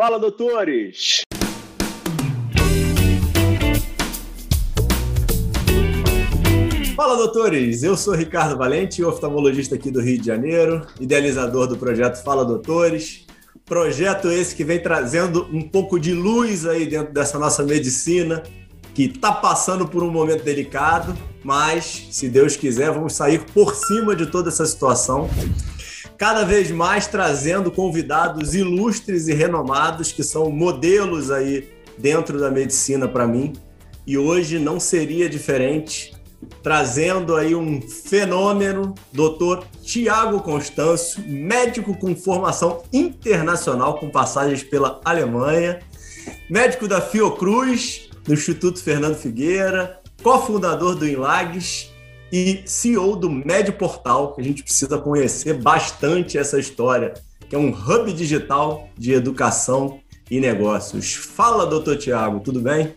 Fala, doutores! Fala, doutores! Eu sou Ricardo Valente, oftalmologista aqui do Rio de Janeiro, idealizador do projeto Fala Doutores. Projeto esse que vem trazendo um pouco de luz aí dentro dessa nossa medicina, que está passando por um momento delicado, mas, se Deus quiser, vamos sair por cima de toda essa situação cada vez mais trazendo convidados ilustres e renomados que são modelos aí dentro da medicina para mim. E hoje não seria diferente, trazendo aí um fenômeno, doutor Tiago Constâncio, médico com formação internacional, com passagens pela Alemanha, médico da Fiocruz, do Instituto Fernando Figueira, cofundador do Inlags e CEO do Médio Portal, que a gente precisa conhecer bastante essa história, que é um hub digital de educação e negócios. Fala, doutor Tiago, tudo bem?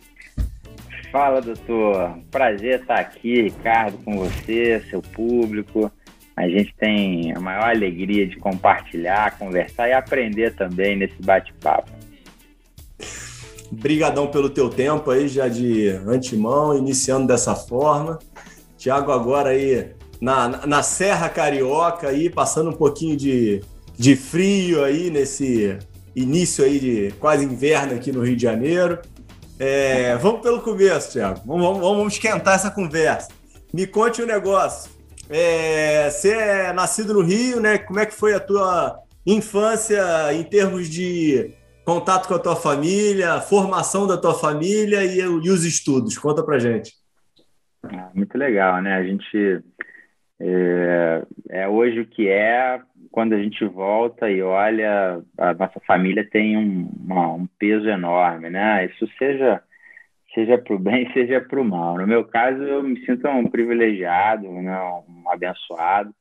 Fala, doutor. Prazer estar aqui, Ricardo, com você, seu público. A gente tem a maior alegria de compartilhar, conversar e aprender também nesse bate-papo. Brigadão pelo teu tempo aí, já de antemão, iniciando dessa forma. Tiago agora aí na, na Serra Carioca aí, passando um pouquinho de, de frio aí nesse início aí de quase inverno aqui no Rio de Janeiro. É, vamos pelo começo, Tiago. Vamos, vamos, vamos, esquentar essa conversa. Me conte um negócio. É, você é nascido no Rio, né? Como é que foi a tua infância em termos de contato com a tua família, formação da tua família e, e os estudos? Conta pra gente. Ah, muito legal, né? A gente é, é, hoje o que é quando a gente volta e olha a nossa família tem um, uma, um peso enorme, né? Isso seja seja para o bem, seja para o mal. No meu caso, eu me sinto um privilegiado, né? um abençoado.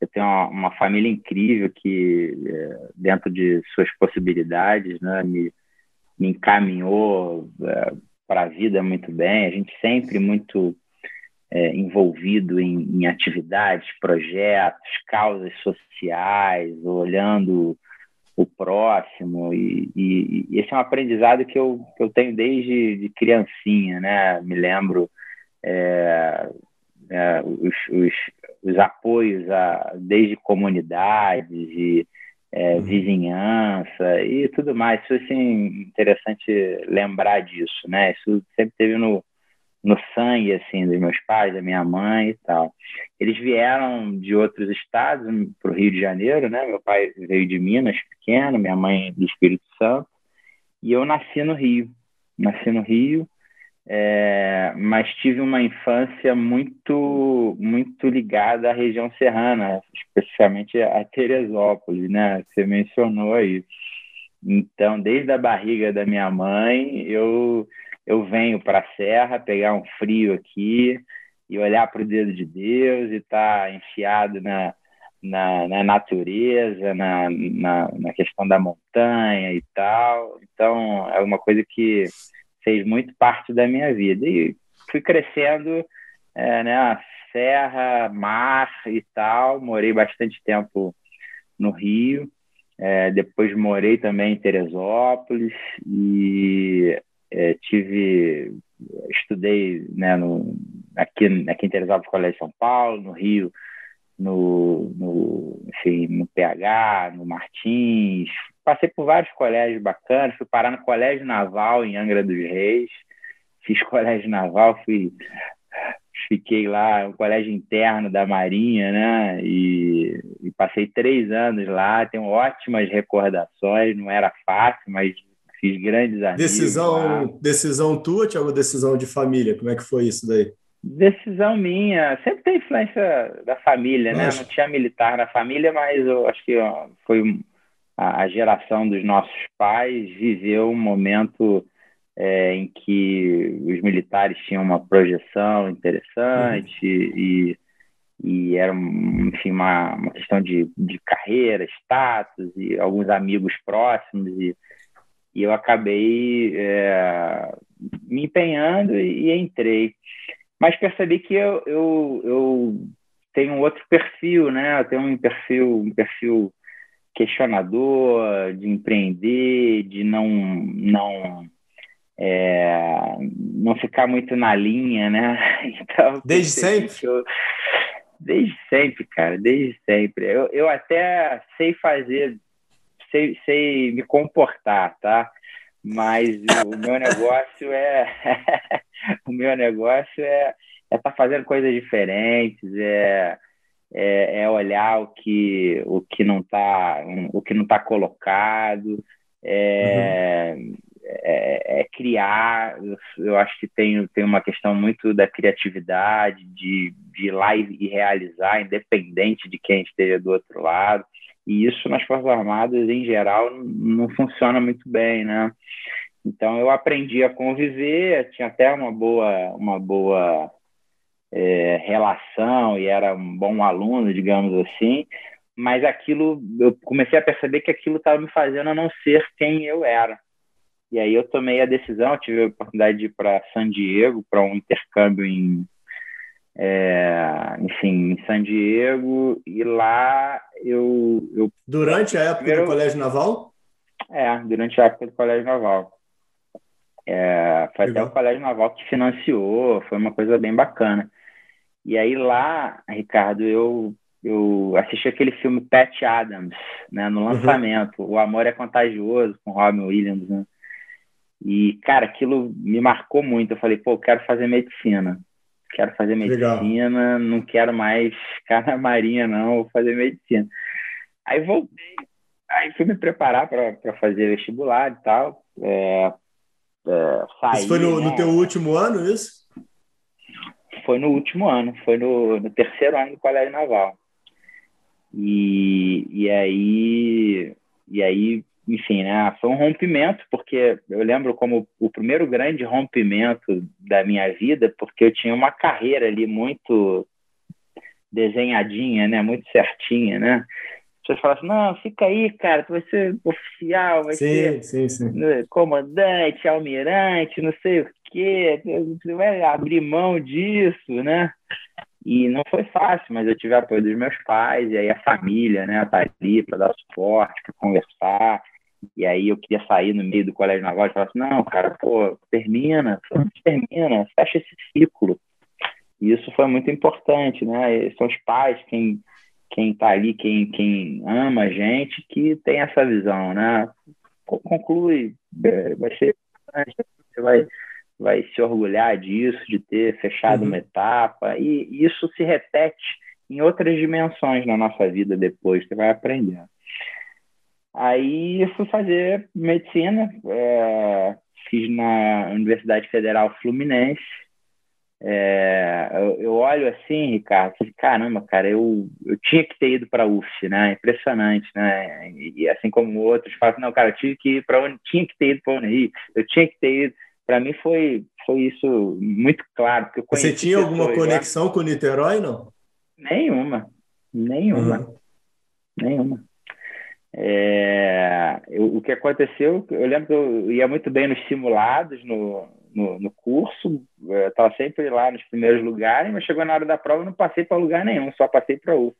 Eu tenho uma, uma família incrível que, é, dentro de suas possibilidades, né? me, me encaminhou é, para a vida muito bem. A gente sempre muito é, envolvido em, em, atividades, projetos, causas sociais, olhando o próximo e, e, e, esse é um aprendizado que eu, que eu tenho desde de criancinha, né? Me lembro é, é, os, os, os, apoios a, desde comunidades e é, uhum. vizinhança e tudo mais. Isso assim interessante lembrar disso, né? Isso sempre teve no no sangue assim dos meus pais, da minha mãe e tal. Eles vieram de outros estados para o Rio de Janeiro, né? Meu pai veio de Minas, pequeno, minha mãe do Espírito Santo, e eu nasci no Rio. Nasci no Rio, é, mas tive uma infância muito muito ligada à região serrana, especificamente a Teresópolis, né? Você mencionou aí. Então, desde a barriga da minha mãe, eu eu venho para a serra pegar um frio aqui e olhar para o dedo de Deus e estar tá enfiado na, na, na natureza, na, na, na, questão da montanha e tal. Então, é uma coisa que fez muito parte da minha vida. E fui crescendo, é, né, serra, mar e tal. Morei bastante tempo no Rio. É, depois morei também em Teresópolis e é, tive, estudei né, no, aqui, aqui em Teresópolis, Colégio São Paulo, no Rio, no, no, enfim, no PH, no Martins. Passei por vários colégios bacanas, fui parar no Colégio Naval em Angra dos Reis, fiz colégio naval, fui fiquei lá no colégio interno da Marinha, né? E, e, passei três anos lá, tenho ótimas recordações, não era fácil, mas fiz grandes amigos. Decisão, decisão tua, Tiago, decisão de família? Como é que foi isso daí? Decisão minha. Sempre tem influência da família, né? Não tinha militar na família, mas eu acho que ó, foi a, geração dos nossos pais viveu um momento é, em que os militares tinham uma projeção interessante uhum. e, e era enfim, uma, uma questão de, de carreira, status e alguns amigos próximos e e eu acabei é, me empenhando e, e, entrei. Mas percebi que eu, eu, eu tenho outro perfil, né? Eu tenho um perfil, um perfil questionador, de empreender, de não não não é, não ficar muito na linha, né? Então, desde sempre? Eu, desde sempre, cara, desde sempre. Eu, eu até sei fazer, sei, sei me comportar, tá? Mas o meu negócio é o meu negócio é é estar tá fazendo coisas diferentes, é, é, é, olhar o que o que não está o que não tá colocado, é, uhum é, é, criar. Eu acho que tem, tem uma questão muito da criatividade, de, de ir lá e, e realizar, independente de quem esteja do outro lado. E isso nas Forças Armadas, em geral, não funciona muito bem, né? Então eu aprendi a conviver, tinha até uma boa, uma boa é, relação e era um bom aluno, digamos assim, mas aquilo, eu comecei a perceber que aquilo estava me fazendo a não ser quem eu era. E aí eu tomei a decisão, tive a oportunidade de ir para San Diego, para um intercâmbio em, é, enfim, em San Diego, e lá eu... eu durante a época primeiro, do Colégio Naval? É, durante a época do Colégio Naval. É, foi Legal. até o Colégio Naval que financiou, foi uma coisa bem bacana. E aí lá, Ricardo, eu eu assisti aquele filme Pat Adams, né, no uhum. lançamento, uhum. O Amor é Contagioso, com Robin Williams, né? E, cara, aquilo me marcou muito. Eu falei, pô, quero fazer medicina. Quero fazer medicina, Legal. não quero mais ficar na marinha, não, vou fazer medicina. Aí voltei, aí fui me preparar para fazer vestibular e tal. É, é, saí, isso foi no, né? no teu último ano, isso? Foi no último ano, foi no, no terceiro ano do Colégio Naval. E, e aí, e aí enfim, né, foi um rompimento, porque eu lembro como o primeiro grande rompimento da minha vida, porque eu tinha uma carreira ali muito desenhadinha, né, muito certinha, né? As pessoas falam assim, não, fica aí, cara, tu vai ser oficial, vai sim, ser sim, sim. Comandante, almirante, não sei o quê, você vai abrir mão disso, né? E não foi fácil, mas eu tive apoio dos meus pais, e aí a família, né, tá ali para dar suporte, para conversar. E aí eu queria sair no meio do colégio naval e falar assim, não, cara, pô, termina, termina, fecha esse ciclo. E isso foi muito importante, né? São os pais quem quem está ali, quem, quem ama a gente, que tem essa visão, né? Conclui, é, vai ser você vai, vai se orgulhar disso, de ter fechado uhum. uma etapa, e isso se repete em outras dimensões na nossa vida depois, você vai aprendendo. Aí eu fui fazer medicina, é, fiz na Universidade Federal Fluminense. É, eu, eu, olho assim, Ricardo, assim, caramba, cara, eu, eu tinha que ter ido para a UF, né? Impressionante, né? E, e, assim como outros falam, não, cara, eu tive que ir para onde tinha que ter ido para Unirio, eu tinha que ter ido. Para mim foi foi isso muito claro. Porque Você tinha alguma conexão com o Niterói, não? Nenhuma, nenhuma, uhum. nenhuma. É, eu, o que aconteceu, eu lembro que eu ia muito bem nos simulados, no, no, no curso, estava sempre lá nos primeiros lugares, mas chegou na hora da prova não passei para lugar nenhum, só passei para UF.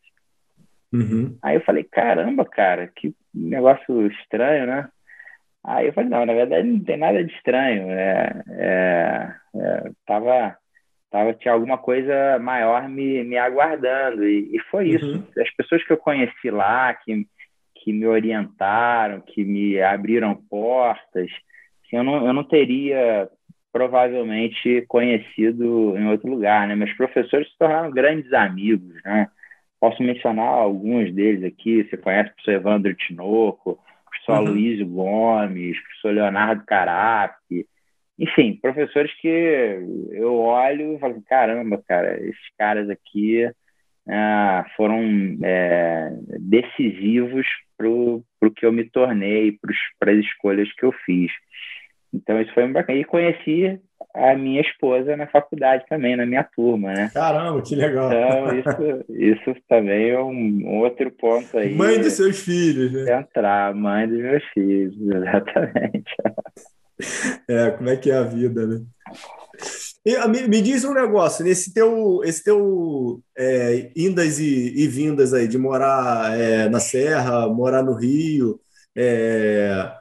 Uhum. Aí eu falei, caramba, cara, que negócio estranho, né? Aí eu falei, não, na verdade não tem nada de estranho. É, é, é, tava, tava, tinha alguma coisa maior me, me aguardando. E, e foi isso. Uhum. As pessoas que eu conheci lá, que que me orientaram, que me abriram portas, que eu não, eu não teria provavelmente conhecido em outro lugar, né? Meus professores se tornaram grandes amigos, né? Posso mencionar alguns deles aqui. Você conhece o professor Evandro Tinoco, o professor uhum. Aloysio Gomes, o professor Leonardo Carapi. Enfim, professores que eu olho e falo, caramba, cara, esses caras aqui ah, foram é, decisivos para o que eu me tornei, para as escolhas que eu fiz. Então, isso foi bacana. E conheci a minha esposa na faculdade também, na minha turma, né? Caramba, que legal. Então, isso, isso também é um outro ponto aí. Mãe dos seus filhos, né? Entrar, mãe dos meus filhos, exatamente. É, como é que é a vida, né? E, me, me, diz um negócio, nesse teu, esse teu é, indas e, e, vindas aí, de morar é, na Serra, morar no Rio, é,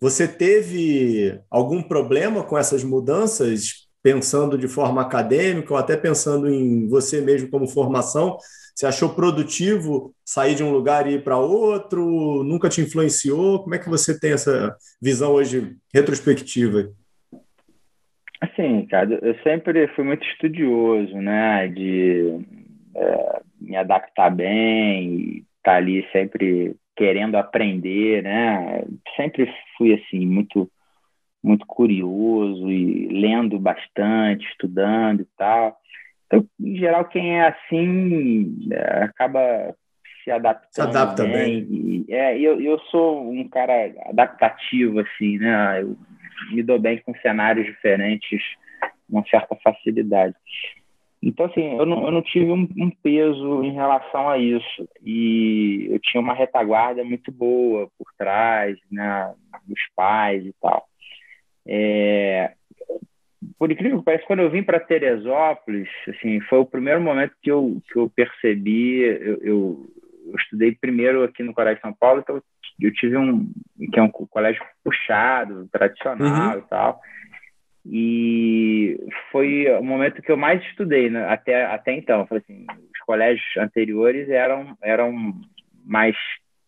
Você teve algum problema com essas mudanças, pensando de forma acadêmica ou até pensando em você mesmo como formação? Você achou produtivo sair de um lugar e ir para outro? Nunca te influenciou? Como é que você tem essa visão hoje retrospectiva? Assim, cara, eu sempre fui muito estudioso, né? De é, me adaptar bem, estar tá ali sempre querendo aprender, né? Sempre fui assim muito muito curioso e lendo bastante, estudando e tal. Então, em geral, quem é assim é, acaba se adaptando se adapta bem. bem. E, é, eu, eu sou um cara adaptativo, assim, né? Eu me dou bem com cenários diferentes, uma certa facilidade. Então, assim, eu não, eu não tive um, um, peso em relação a isso. E eu tinha uma retaguarda muito boa por trás, né, dos pais e tal. É, por incrível que pareça, quando eu vim para Teresópolis, assim, foi o primeiro momento que eu, que eu percebi. Eu, eu, eu estudei primeiro aqui no Colégio São Paulo, então eu tive um que é um colégio puxado, tradicional uhum. e tal. E foi o momento que eu mais estudei né? até, até então. Falei assim, os colégios anteriores eram, eram mais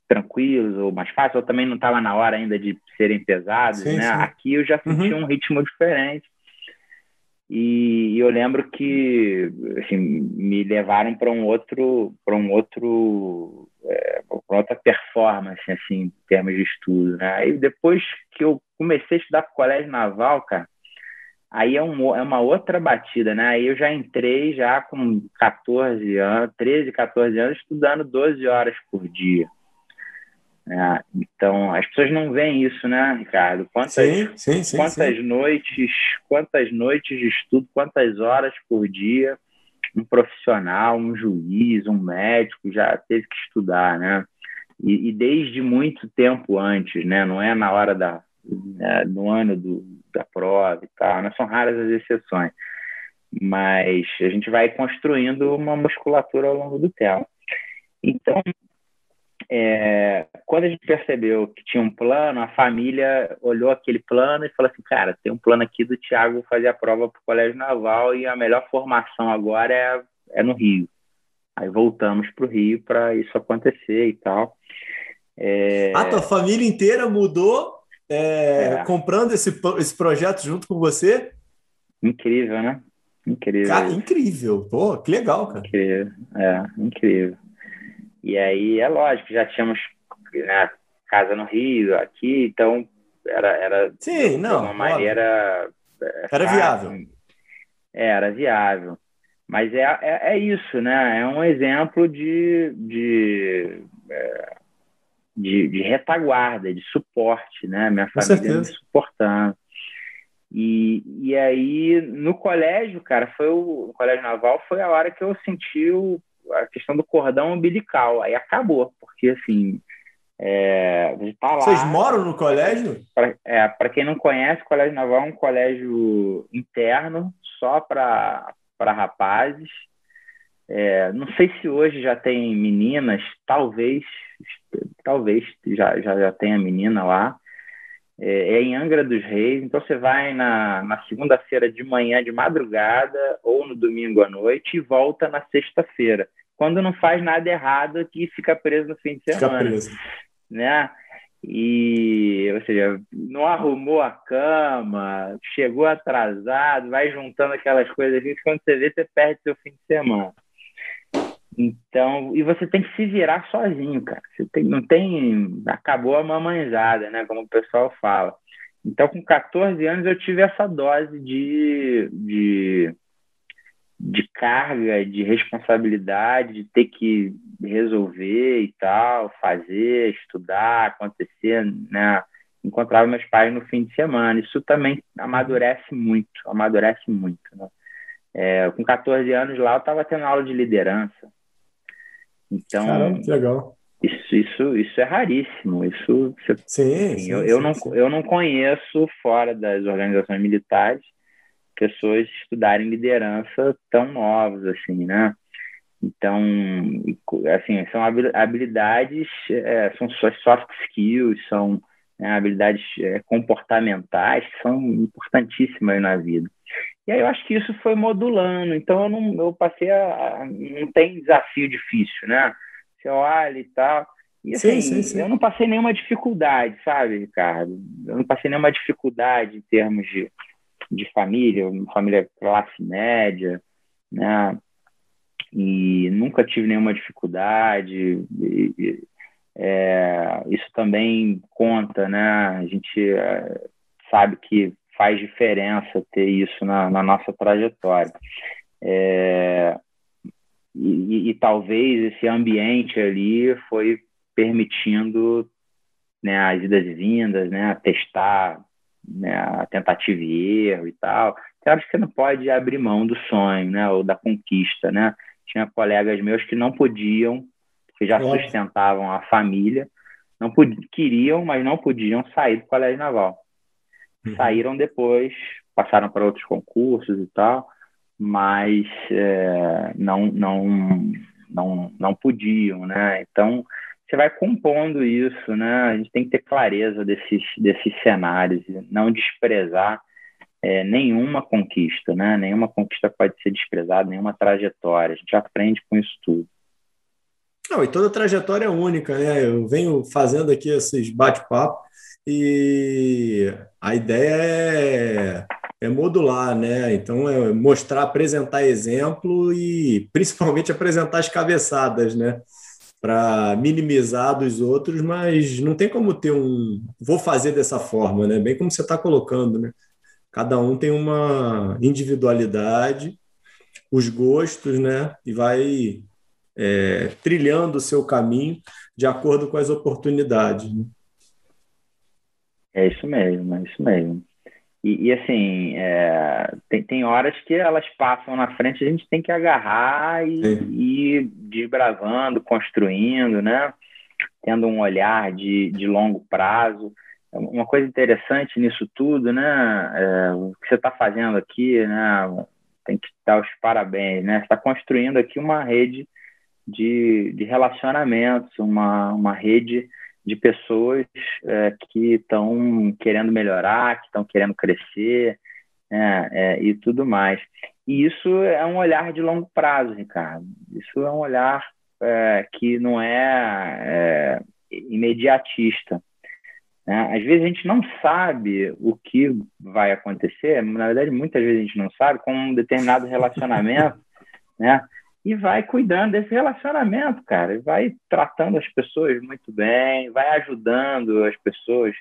tranquilos ou mais fáceis, ou também não estava na hora ainda de serem pesados, sim, né? Sim. Aqui eu já senti uhum. um ritmo diferente. E, eu lembro que assim, me levaram para um outro para um outro é, outra performance assim em termos de estudo né depois que eu comecei a estudar para o colégio naval cara aí é, um, é uma outra batida, né? Aí eu já entrei já com 14 anos, 13, 14 anos, estudando 12 horas por dia. É, então, as pessoas não veem isso, né, Ricardo? Quantas, sim, sim, sim, quantas noites, quantas noites de estudo, quantas horas por dia um profissional, um juiz, um médico já teve que estudar, né? E, e desde muito tempo antes, né? Não é na hora da, né, no ano do, da prova e tal, né? são raras as exceções, mas a gente vai construindo uma musculatura ao longo do tempo. Então, é, quando a gente percebeu que tinha um plano, a família olhou aquele plano e falou assim, cara, tem um plano aqui do Thiago fazer a prova para o Colégio Naval e a melhor formação agora é, é no Rio. Aí voltamos para o Rio para isso acontecer e tal. É... A tua família inteira mudou é, é. comprando esse, esse projeto junto com você. Incrível, né? Incrível. Cara, incrível. Pô, que legal, cara. Incrível. É, incrível. E aí, é lógico, já tínhamos né, casa no Rio, aqui, então era, era Sim, não, uma maneira. É, era viável. É, era viável. Mas é, é, é, isso, né? É um exemplo de, de é, de, de retaguarda, de suporte, né? Minha Com família certeza. me suportando. E, e aí, no colégio, cara, foi o, o, colégio naval foi a hora que eu senti o, a questão do cordão umbilical. Aí acabou, porque assim. É, tá lá, Vocês moram no colégio? Para é, quem não conhece, o Colégio Naval é um colégio interno, só para rapazes. É, não sei se hoje já tem meninas, talvez, talvez já, já, já tenha menina lá. É, é, em Angra dos Reis, então você vai na, na segunda-feira de manhã, de madrugada, ou no domingo à noite, e volta na sexta-feira. Quando não faz nada errado, que fica preso no fim de semana. Fica preso. Né? E, ou seja, não arrumou a cama, chegou atrasado, vai juntando aquelas coisas, quando você vê, você perde seu fim de semana. Então, e você tem que se virar sozinho, cara. Você tem, não tem. Acabou a mamãezada, né? Como o pessoal fala. Então, com 14 anos, eu tive essa dose de, de, de carga, de responsabilidade, de ter que resolver e tal, fazer, estudar, acontecer, né? Encontrava meus pais no fim de semana. Isso também amadurece muito, amadurece muito, né? É, com 14 anos lá, eu estava tendo aula de liderança então, Caramba, que legal. Isso, isso, isso é raríssimo. Isso, sim, assim, sim, eu, sim, eu, não, sim. eu não conheço, fora das organizações militares, pessoas estudarem liderança tão novas assim, né? Então, assim, são habilidades, é, são soft skills, são, né, habilidades é, comportamentais que são importantíssimas na vida. E aí eu acho que isso foi modulando, então eu, não, eu passei a, a não tem desafio difícil, né? Você olha e tal. E assim, sim, sim, sim. eu não passei nenhuma dificuldade, sabe, Ricardo? Eu não passei nenhuma dificuldade em termos de, de família, uma família classe média, né? E nunca tive nenhuma dificuldade. E, e, é, isso também conta, né? A gente é, sabe que faz diferença ter isso na, na nossa trajetória. É, e, e, talvez esse ambiente ali foi permitindo né, as idas e vindas, né, testar né, a tentativa e erro e tal. Claro que você não pode abrir mão do sonho, né, ou da conquista, né? Tinha colegas meus que não podiam que já sustentavam a família, não queriam, mas não podiam sair do colégio naval. Uhum. Saíram depois, passaram para outros concursos e tal, mas é, não, não, não, não podiam, né? Então, você vai compondo isso, né? A gente tem que ter clareza desses, desses cenários, não desprezar é, nenhuma conquista, né? Nenhuma conquista pode ser desprezada, nenhuma trajetória. A gente aprende com isso tudo. Não, e toda trajetória é única, né? Eu venho fazendo aqui esses bate-papo e a ideia é, é, modular, né? Então é mostrar, apresentar exemplo e principalmente apresentar as cabeçadas, né? Para minimizar dos outros, mas não tem como ter um vou fazer dessa forma, né? Bem como você está colocando, né? Cada um tem uma individualidade, os gostos, né? E vai é, trilhando o seu caminho de acordo com as oportunidades. Né? É isso mesmo, é isso mesmo. E, e assim, é, tem, tem horas que elas passam na frente, a gente tem que agarrar e, e ir desbravando, construindo, né? Tendo um olhar de, de longo prazo. Uma coisa interessante nisso tudo, né? É, o que você está fazendo aqui, né? Tem que dar os parabéns, né? Você está construindo aqui uma rede de, de relacionamentos, uma, uma rede de pessoas é, que estão querendo melhorar, que estão querendo crescer é, é, e tudo mais. E isso é um olhar de longo prazo, Ricardo. Isso é um olhar é, que não é, é imediatista. Né? Às vezes a gente não sabe o que vai acontecer, na verdade, muitas vezes a gente não sabe, com um determinado relacionamento, né? E vai cuidando desse relacionamento, cara, vai tratando as pessoas muito bem, vai ajudando as pessoas,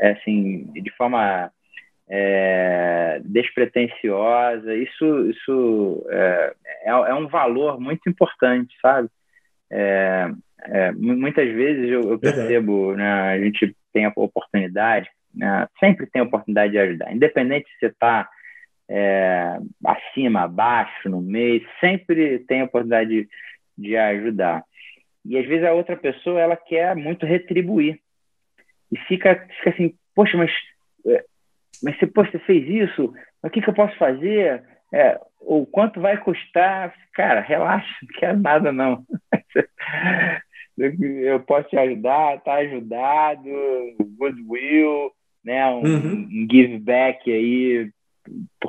é, assim, de forma é, despretensiosa. Isso, isso é, é, é, um valor muito importante, sabe? É, é, muitas vezes eu, eu percebo, né, a gente tem a oportunidade, né, sempre tem a oportunidade de ajudar, independente se você está é, acima, abaixo, no meio, sempre tem a oportunidade de, de ajudar. E às vezes a outra pessoa ela quer muito retribuir. E fica, fica assim, poxa, mas, é, mas você, poxa, você fez isso, o que, que eu posso fazer? É, ou quanto vai custar? Cara, relaxa, não quero nada não. eu posso te ajudar, tá ajudado, goodwill, né, um, uhum. um give back aí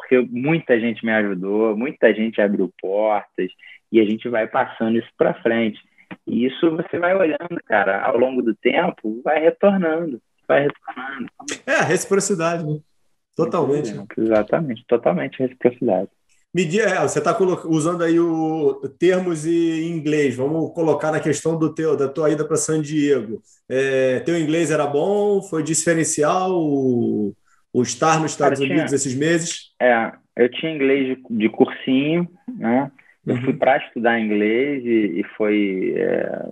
porque muita gente me ajudou, muita gente abriu portas e a gente vai passando isso para frente. E isso você vai olhando, cara, ao longo do tempo, vai retornando, vai retornando. É, reciprocidade, né? Totalmente. Exatamente, totalmente reciprocidade. Medir, é, você está usando aí o termos em inglês. Vamos colocar na questão do teu, da tua ida para San Diego. É, teu inglês era bom? Foi diferencial? O estar nos Estados Cara, Unidos tinha, esses meses? É, eu tinha inglês de, de cursinho, né? Eu uhum. fui para estudar inglês e, e foi é,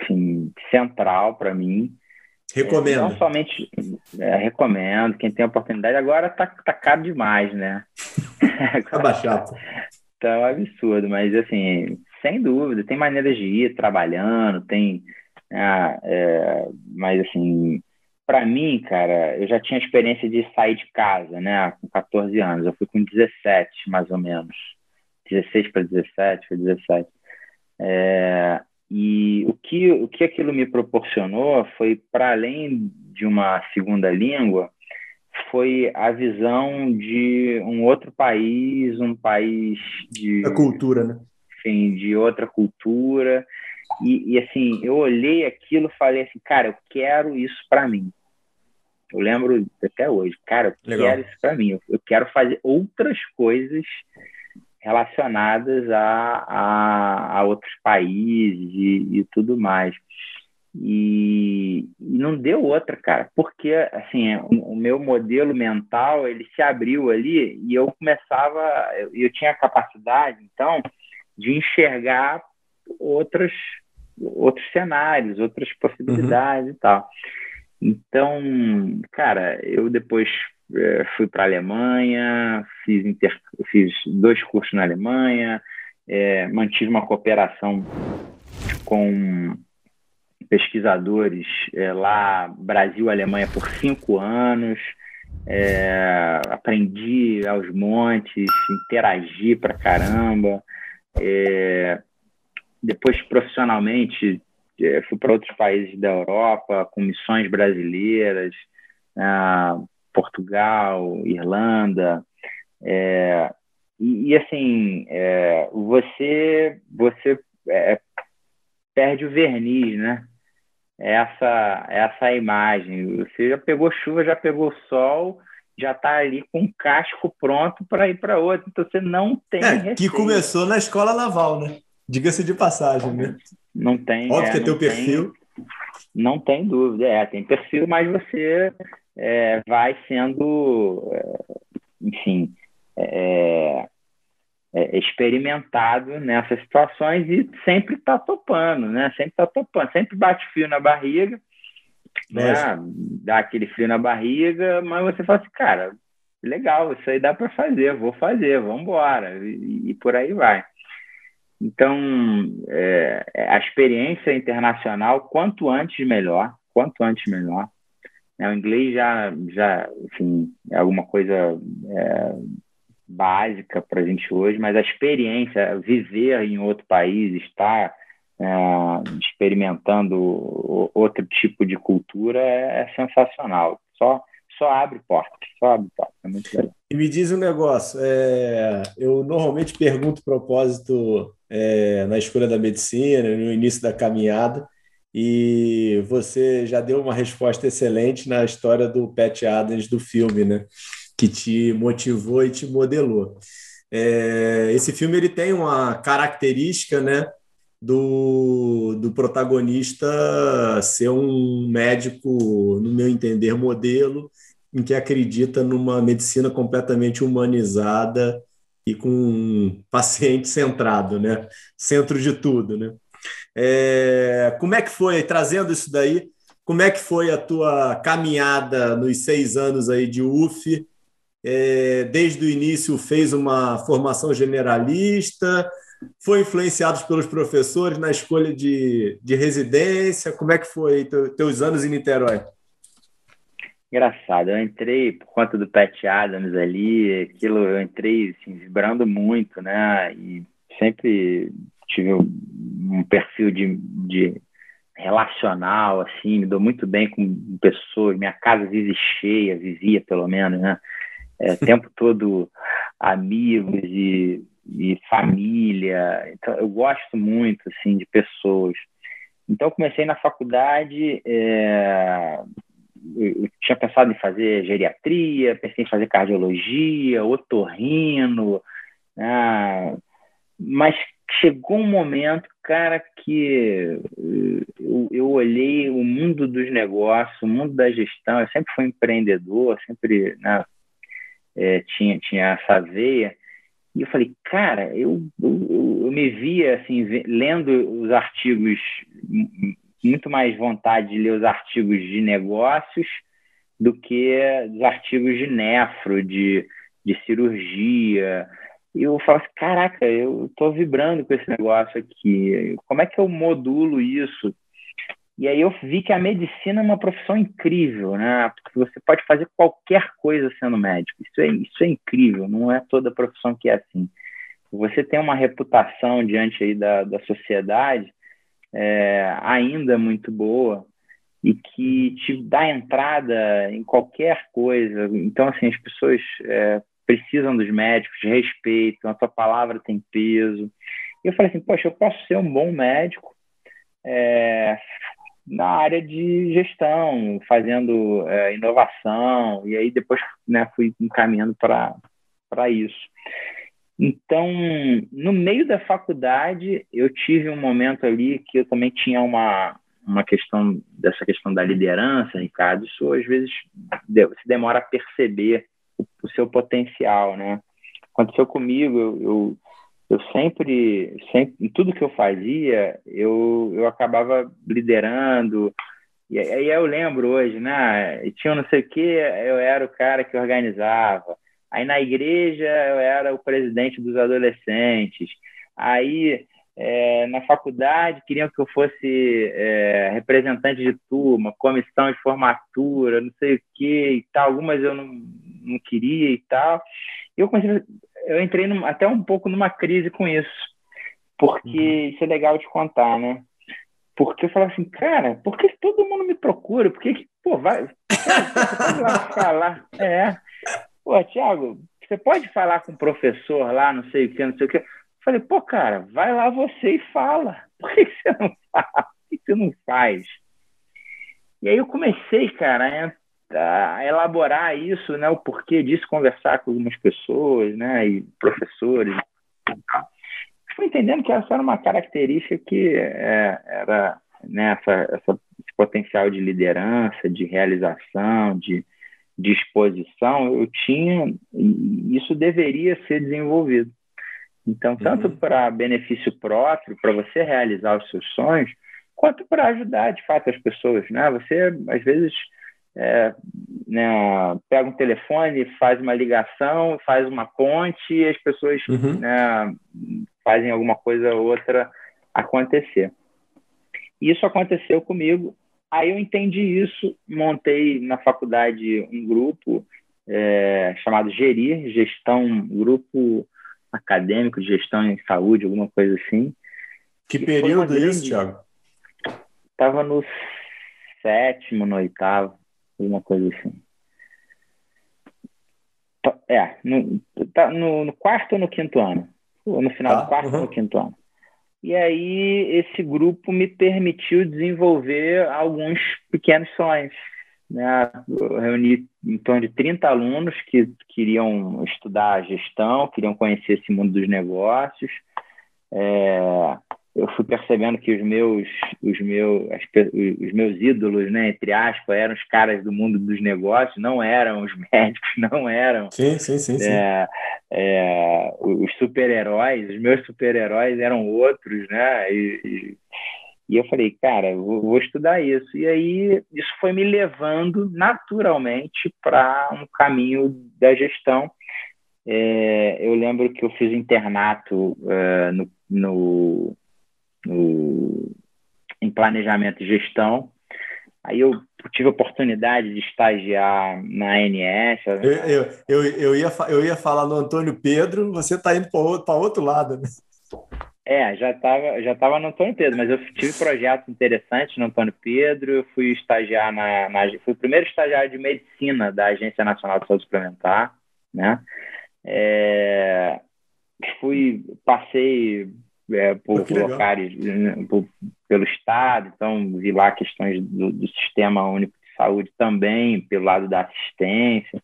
assim, central para mim. Recomendo. É, não somente é, recomendo, quem tem oportunidade. Agora tá, tá caro demais, né? tá baixado. Tá um absurdo, mas assim, sem dúvida, tem maneiras de ir trabalhando, tem. Ah, é, mas assim, para mim, cara, eu já tinha experiência de sair de casa, né, com 14 anos. Eu fui com 17, mais ou menos. 16 para 17, foi 17. É, e o que, o que aquilo me proporcionou foi, para além de uma segunda língua, foi a visão de um outro país, um país de. A cultura, né? Enfim, de outra cultura. E, e assim, eu olhei aquilo e falei assim, cara, eu quero isso para mim. Eu lembro até hoje, cara, eu Legal. quero isso para mim. Eu, quero fazer outras coisas relacionadas a, a, a outros países e, e tudo mais. E, e, não deu outra, cara, porque assim o, o, meu modelo mental ele se abriu ali e eu começava, eu, eu tinha a capacidade então de enxergar outros outros cenários, outras possibilidades uhum. e tal. Então, cara, eu depois é, fui para a Alemanha, fiz, inter... fiz dois cursos na Alemanha, é, mantive uma cooperação com pesquisadores é, lá, Brasil Alemanha, por cinco anos. É, aprendi aos montes, interagi pra caramba. É, depois, profissionalmente, é, fui para outros países da Europa, com missões brasileiras. Uh, Portugal, Irlanda. É, e, e, assim, é, você, você é, perde o verniz, né? Essa, essa imagem. Você já pegou chuva, já pegou sol, já está ali com um casco pronto para ir para outro. Então você não tem. É, que começou na escola naval, né? Diga-se de passagem, né? Não tem. Óbvio é, que é teu perfil. Não tem dúvida, é, tem perfil, mas você é, vai sendo, é, enfim, é, é, experimentado nessas situações e sempre está topando, né? Sempre está topando, sempre bate fio na barriga, né? dá aquele frio na barriga, mas você fala assim, cara, legal, isso aí dá para fazer, vou fazer, vamos embora, e, e, por aí vai. Então, é, a experiência internacional, quanto antes melhor, quanto antes melhor. É, o inglês já, já enfim, é alguma coisa é, básica para a gente hoje, mas a experiência, viver em outro país, estar é, experimentando outro tipo de cultura é, é, sensacional. Só, só abre portas, só abre portas. É. E me diz um negócio, é, eu normalmente pergunto propósito é, na escolha da medicina, no início da caminhada, e você já deu uma resposta excelente na história do Pat Adams do filme, né? Que te motivou e te modelou. É, esse filme ele tem uma característica, né? Do, do protagonista ser um médico, no meu entender, modelo, em que acredita numa medicina completamente humanizada e com um paciente centrado, né? Centro de tudo, né? É, como é que foi, trazendo isso daí, como é que foi a tua caminhada nos seis anos aí de UF? É, desde o início fez uma formação generalista, foi influenciado pelos professores na escolha de, de residência? Como é que foi teus anos em Niterói? Engraçado, eu entrei por conta do Pat Adams ali, aquilo eu entrei assim, vibrando muito, né? E sempre tive um perfil de, de relacional, assim, me dou muito bem com pessoas, minha casa vive cheia, vivia pelo menos, né? É, o tempo todo amigos e, e família, então eu gosto muito, assim, de pessoas. Então comecei na faculdade, é, eu tinha pensado em fazer geriatria, pensei em fazer cardiologia, otorrino, né? mas chegou um momento, cara, que eh, eu, eu, olhei o mundo dos negócios, o mundo da gestão. Eu sempre fui empreendedor, sempre né, é, tinha, tinha essa veia. E eu falei, cara, eu, eu, eu me via assim, lendo os artigos, muito mais vontade de ler os artigos de negócios do que os artigos de nefro, de, de cirurgia, e eu falo assim, caraca, eu estou vibrando com esse negócio aqui. Como é que eu modulo isso? E aí eu vi que a medicina é uma profissão incrível, né? Porque você pode fazer qualquer coisa sendo médico. Isso é, isso é incrível, não é toda profissão que é assim. Você tem uma reputação diante aí da, da sociedade é, ainda muito boa e que te dá entrada em qualquer coisa. Então, assim, as pessoas é, precisam dos médicos, respeitam, a tua palavra tem peso. E eu falei assim, poxa, eu posso ser um bom médico é, na área de gestão, fazendo é, inovação, e aí depois né, fui encaminhando para isso. Então, no meio da faculdade, eu tive um momento ali que eu também tinha uma, uma questão dessa questão da liderança, Ricardo. Isso às vezes se demora a perceber o, o seu potencial, né? Aconteceu comigo, eu, eu, eu, sempre, sempre, em tudo que eu fazia, eu, eu acabava liderando. E aí eu lembro hoje, né? Tinha não sei o que, eu era o cara que organizava Aí na igreja eu era o presidente dos adolescentes. Aí é, na faculdade queriam que eu fosse é, representante de turma, comissão de formatura, não sei o que e tal. Algumas eu não, não queria e tal. Eu comecei, eu entrei num, até um pouco numa crise com isso, porque uhum. isso é legal de contar, né? Porque eu falava assim, cara, por que todo mundo me procura? Por que, pô, vai, cara, lá falar? É. Pô, Thiago, você pode falar com o professor lá, não sei o que, não sei o que. Falei, pô, cara, vai lá você e fala. Por que você não fala? Por que você não faz? E aí eu comecei, cara, a elaborar isso, né, o porquê disso, conversar com algumas pessoas, né, e professores. Fui entendendo que essa era uma característica que é, era né, essa, esse potencial de liderança, de realização, de, disposição, eu tinha, e isso deveria ser desenvolvido. Então, tanto uhum. para benefício próprio, para você realizar os seus sonhos, quanto para ajudar, de fato, as pessoas. Né? Você, às vezes, é, né, pega um telefone, faz uma ligação, faz uma ponte e as pessoas uhum. né, fazem alguma coisa ou outra acontecer. Isso aconteceu comigo Aí eu entendi isso, montei na faculdade um grupo é, chamado Gerir, Gestão, Grupo Acadêmico de Gestão em Saúde, alguma coisa assim. Que período é esse, Thiago? Estava no sétimo, no oitavo, alguma coisa assim. É, no, tá no, no quarto ou no quinto ano? No final tá, do quarto uhum. ou no quinto ano? E aí esse grupo me permitiu desenvolver alguns pequenos sonhos. Né? Eu reuni em torno de 30 alunos que queriam estudar gestão, queriam conhecer esse mundo dos negócios. É, eu fui percebendo que os meus os meus os meus ídolos né entre aspas eram os caras do mundo dos negócios não eram os médicos não eram sim sim sim, é, é, os super heróis os meus super heróis eram outros né e, e, e eu falei cara vou, vou, estudar isso. E aí isso foi me levando naturalmente para um caminho da gestão. É, eu lembro que eu fiz internato uh, no, no no, em planejamento e gestão. Aí eu tive a oportunidade de estagiar na ANS. Eu, eu, eu, eu, ia, eu ia falar no Antônio Pedro, você está indo para outro, outro lado. Né? É, já estava já tava no Antônio Pedro, mas eu tive projetos interessantes no Antônio Pedro. Eu fui estagiar na, na fui o primeiro estagiário de medicina da Agência Nacional de Saúde Suplementar, né? É, fui passei é, por, locais, né, por, pelo Estado, então vi lá questões do, do, Sistema Único de Saúde também, pelo lado da assistência.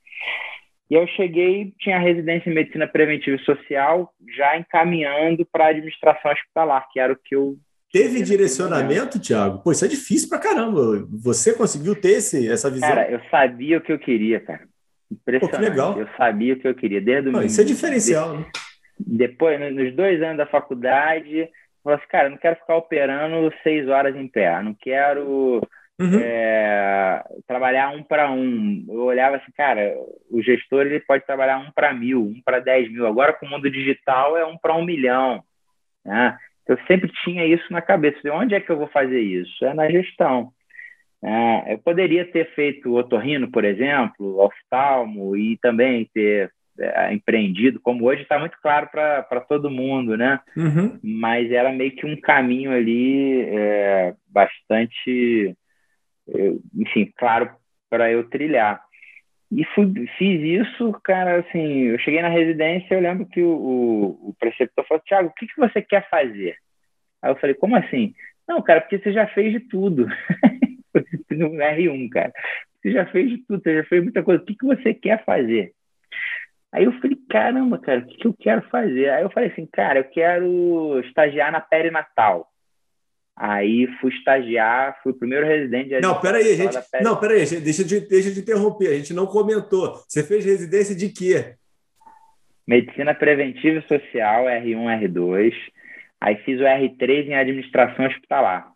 E eu cheguei, tinha residência em Medicina Preventiva e Social, já encaminhando para a administração hospitalar, que era o que eu. Teve direcionamento, Tiago? Pô, isso é difícil pra caramba. Você conseguiu ter esse, essa visão? Cara, eu sabia o que eu queria, cara. Impressionante. Pô, que legal. Eu sabia o que eu queria desde o Não, Isso é diferencial, desde, né? Depois, nos dois anos da faculdade, falei assim, cara, não quero ficar operando seis horas em pé, não quero uhum. é, trabalhar um para um. Eu olhava assim, cara, o gestor ele pode trabalhar um para mil, um para dez mil. Agora, com o mundo digital, é um para um milhão. Né? Eu sempre tinha isso na cabeça. Onde é que eu vou fazer isso? É na gestão. É, eu poderia ter feito otorrino, por exemplo, oftalmo, e também ter é, empreendido, como hoje está muito claro para todo mundo, né? Uhum. Mas era meio que um caminho ali é, bastante, enfim, claro para eu trilhar. E fui, fiz isso, cara, assim, eu cheguei na residência, eu lembro que o, o, o preceptor falou, Tiago, o que, que você quer fazer? Aí eu falei, como assim? Não, cara, porque você já fez de tudo. no R1, cara. Você já fez de tudo, você já fez muita coisa. O que, que você quer fazer? Aí eu falei, caramba, cara, o que, que eu quero fazer? Aí eu falei assim, cara, eu quero estagiar na perinatal. Aí fui estagiar, fui o primeiro residente de Não, peraí, gente. Não, peraí, deixa de, deixa de interromper. A gente não comentou. Você fez residência de quê? Medicina Preventiva e Social, R1, R2. Aí fiz o R3 em Administração Hospitalar.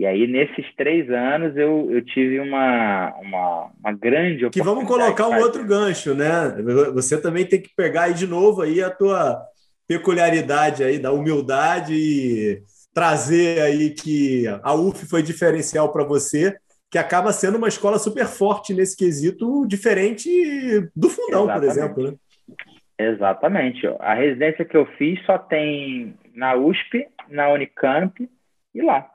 E aí, nesses três anos, eu, eu tive uma, uma, uma grande oportunidade. Que vamos colocar um outro gancho, né? Você também tem que pegar aí de novo aí a tua peculiaridade aí da humildade e trazer aí que a UF foi diferencial para você, que acaba sendo uma escola super forte nesse quesito, diferente do Fundão, Exatamente. por exemplo, né? Exatamente. A residência que eu fiz só tem na USP, na Unicamp e lá.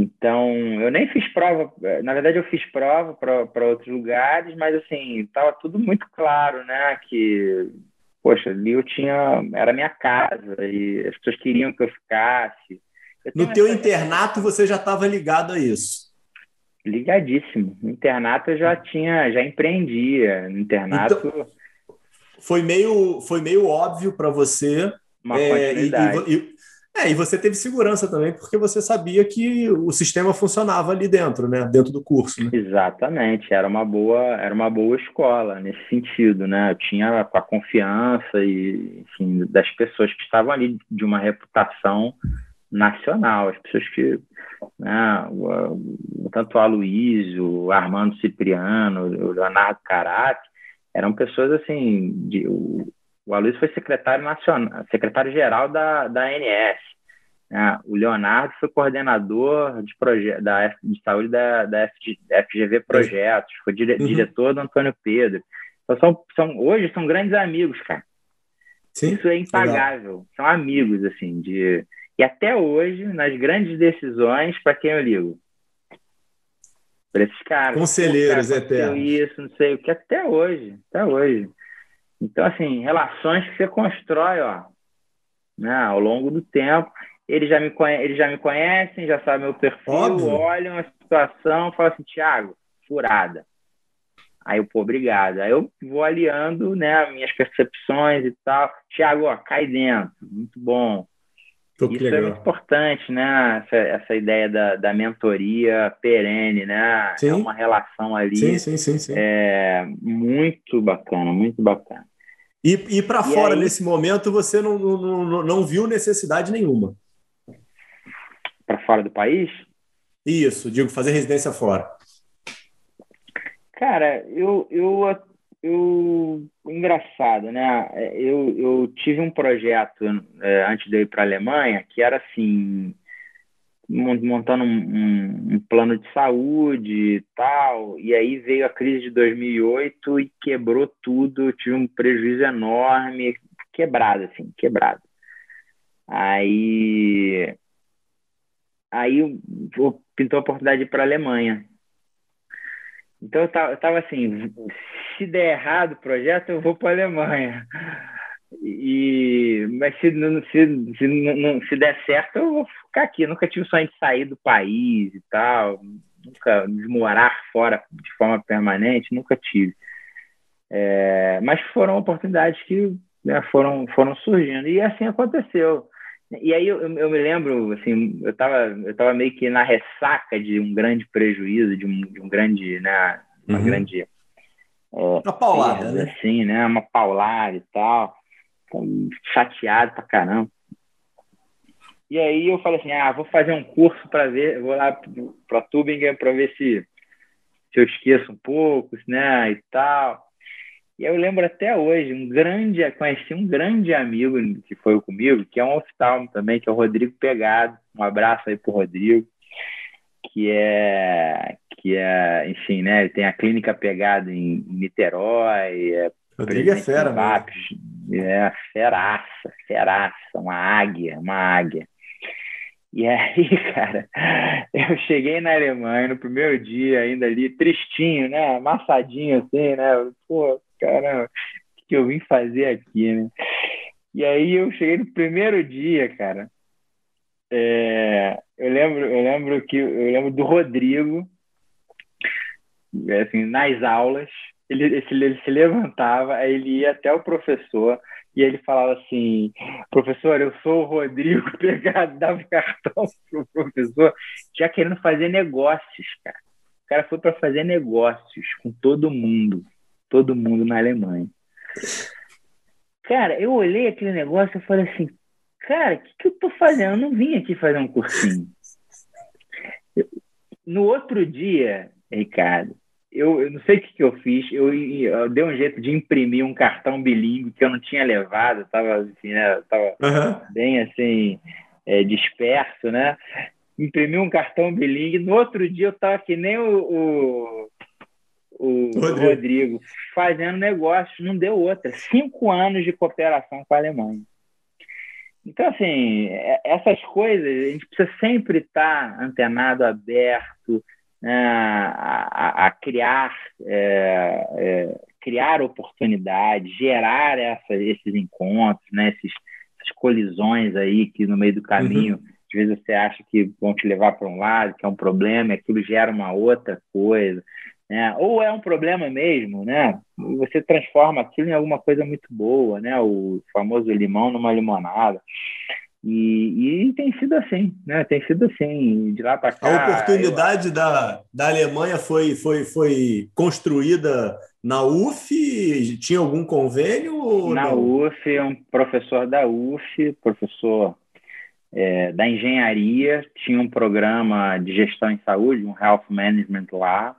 Então, eu nem fiz prova, na verdade eu fiz prova para outros lugares, mas assim, estava tudo muito claro, né, que poxa, ali eu tinha, era minha casa e as pessoas queriam que eu ficasse. Eu no teu internato você já estava ligado a isso? Ligadíssimo. No internato eu já tinha, já empreendia. No internato então, foi meio, foi meio óbvio para você. Uma é, e, e, é, e você teve segurança também, porque você sabia que o sistema funcionava ali dentro, né? Dentro do curso. Né? Exatamente, era uma boa, era uma boa escola nesse sentido, né? Eu tinha a confiança e, enfim, das pessoas que estavam ali de uma reputação nacional, as pessoas que, né, tanto o Aloysio, o Armando Cipriano, o Leonardo Carati, eram pessoas assim, de, o Aloysio foi secretário nacional, secretário geral da, da ANS. Né? O Leonardo foi coordenador de, proje da de saúde da, da FGV Projetos, foi dire, uhum. diretor do Antônio Pedro. Então, são, são, hoje são grandes amigos, cara. Sim, Isso é impagável. Legal. São amigos, assim, de. E até hoje, nas grandes decisões, para quem eu ligo? Para esses caras. Conselheiros eternos. Isso, não sei o que, até hoje. Até hoje. Então, assim, relações que você constrói, ó, né, ao longo do tempo. Eles já me, conhe eles já me conhecem, já sabem meu perfil, Óbvio. olham a situação, falam assim, Thiago, furada. Aí eu, pô, obrigado. Aí eu vou aliando, né, minhas percepções e tal. Thiago, ó, cai dentro, muito bom. Isso é legal. é muito importante, né? Essa, essa ideia da, da mentoria perene, né? Sim. É uma relação ali. Sim, sim, sim, sim. É muito bacana, muito bacana. E, e para fora, aí, nesse momento, você não, não, não viu necessidade nenhuma? Para fora do país? Isso, digo, fazer residência fora. Cara, eu, eu, eu engraçado, né? Eu, eu tive um projeto é, antes de eu ir para a Alemanha que era assim montando um, um, plano de saúde e tal, e aí veio a crise de 2008 e quebrou tudo, eu tive um prejuízo enorme, quebrado, assim, quebrado. Aí, aí pintou a oportunidade para a Alemanha. Então eu tava, eu tava assim, se der errado o projeto, eu vou para a Alemanha. E, mas se, se, se, não, se der certo, eu vou ficar aqui. Eu nunca tive sonho de sair do país e tal, nunca de morar fora de forma permanente, nunca tive. É, mas foram oportunidades que né, foram, foram surgindo e assim aconteceu. E aí eu, eu, me lembro, assim, eu estava eu tava meio que na ressaca de um grande prejuízo, de um, de um grande, né, uma uhum. grande... É, uma paulada, né? Assim, né? Uma paulada e tal chateado pra caramba. E aí eu falei assim, ah, vou fazer um curso para ver, vou lá para Tübingen para ver se, se eu esqueço um pouco, né, e tal. E eu lembro até hoje, um grande, conheci um grande amigo que foi comigo, que é um oftalmo também, que é o Rodrigo Pegado. Um abraço aí pro Rodrigo, que é que é, enfim, né? Ele tem a clínica pegada em Niterói. É Rodrigo é fera, Vapes, É, feraça, feraça, uma águia, uma águia. E aí, cara, eu cheguei na Alemanha no primeiro dia, ainda ali, tristinho, né? Amassadinho assim, né? Pô, caramba, o que eu vim fazer aqui, né? E aí eu cheguei no primeiro dia, cara. É, eu lembro, eu lembro que eu lembro do Rodrigo, assim, nas aulas, ele, ele, ele se levantava, aí ele ia até o professor e ele falava assim: professor, eu sou o Rodrigo, pegado, dava cartão pro professor, já querendo fazer negócios, cara. O cara foi para fazer negócios com todo mundo, todo mundo na Alemanha. Cara, eu olhei aquele negócio e falei assim: cara, o que, que eu tô fazendo? Eu não vim aqui fazer um cursinho. No outro dia, Ricardo, eu, eu, não sei o que, que eu fiz, eu, eu, dei um jeito de imprimir um cartão bilíngue que eu não tinha levado, estava assim, né, uhum. bem assim, é, disperso, né? Imprimi um cartão bilíngue, no outro dia eu estava que nem o, o, o Rodrigo. Rodrigo. fazendo negócio, não deu outra. Cinco anos de cooperação com a Alemanha. Então, assim, é, essas coisas, a gente precisa sempre estar antenado, aberto, a, a, criar, é, é, criar oportunidades, gerar essa, esses encontros, né, esses, essas colisões aí que no meio do caminho, uhum. às vezes você acha que vão te levar para um lado, que é um problema, e aquilo gera uma outra coisa. Né? Ou é um problema mesmo, né? Você transforma aquilo em alguma coisa muito boa, né? O famoso limão numa limonada. E, e, tem sido assim, né? Tem sido assim, de lá para cá. A oportunidade eu... da, da Alemanha foi, foi, foi construída na UF? Tinha algum convênio? na não? UF, um professor da UF, professor é, da engenharia, tinha um programa de gestão em saúde, um health management lá.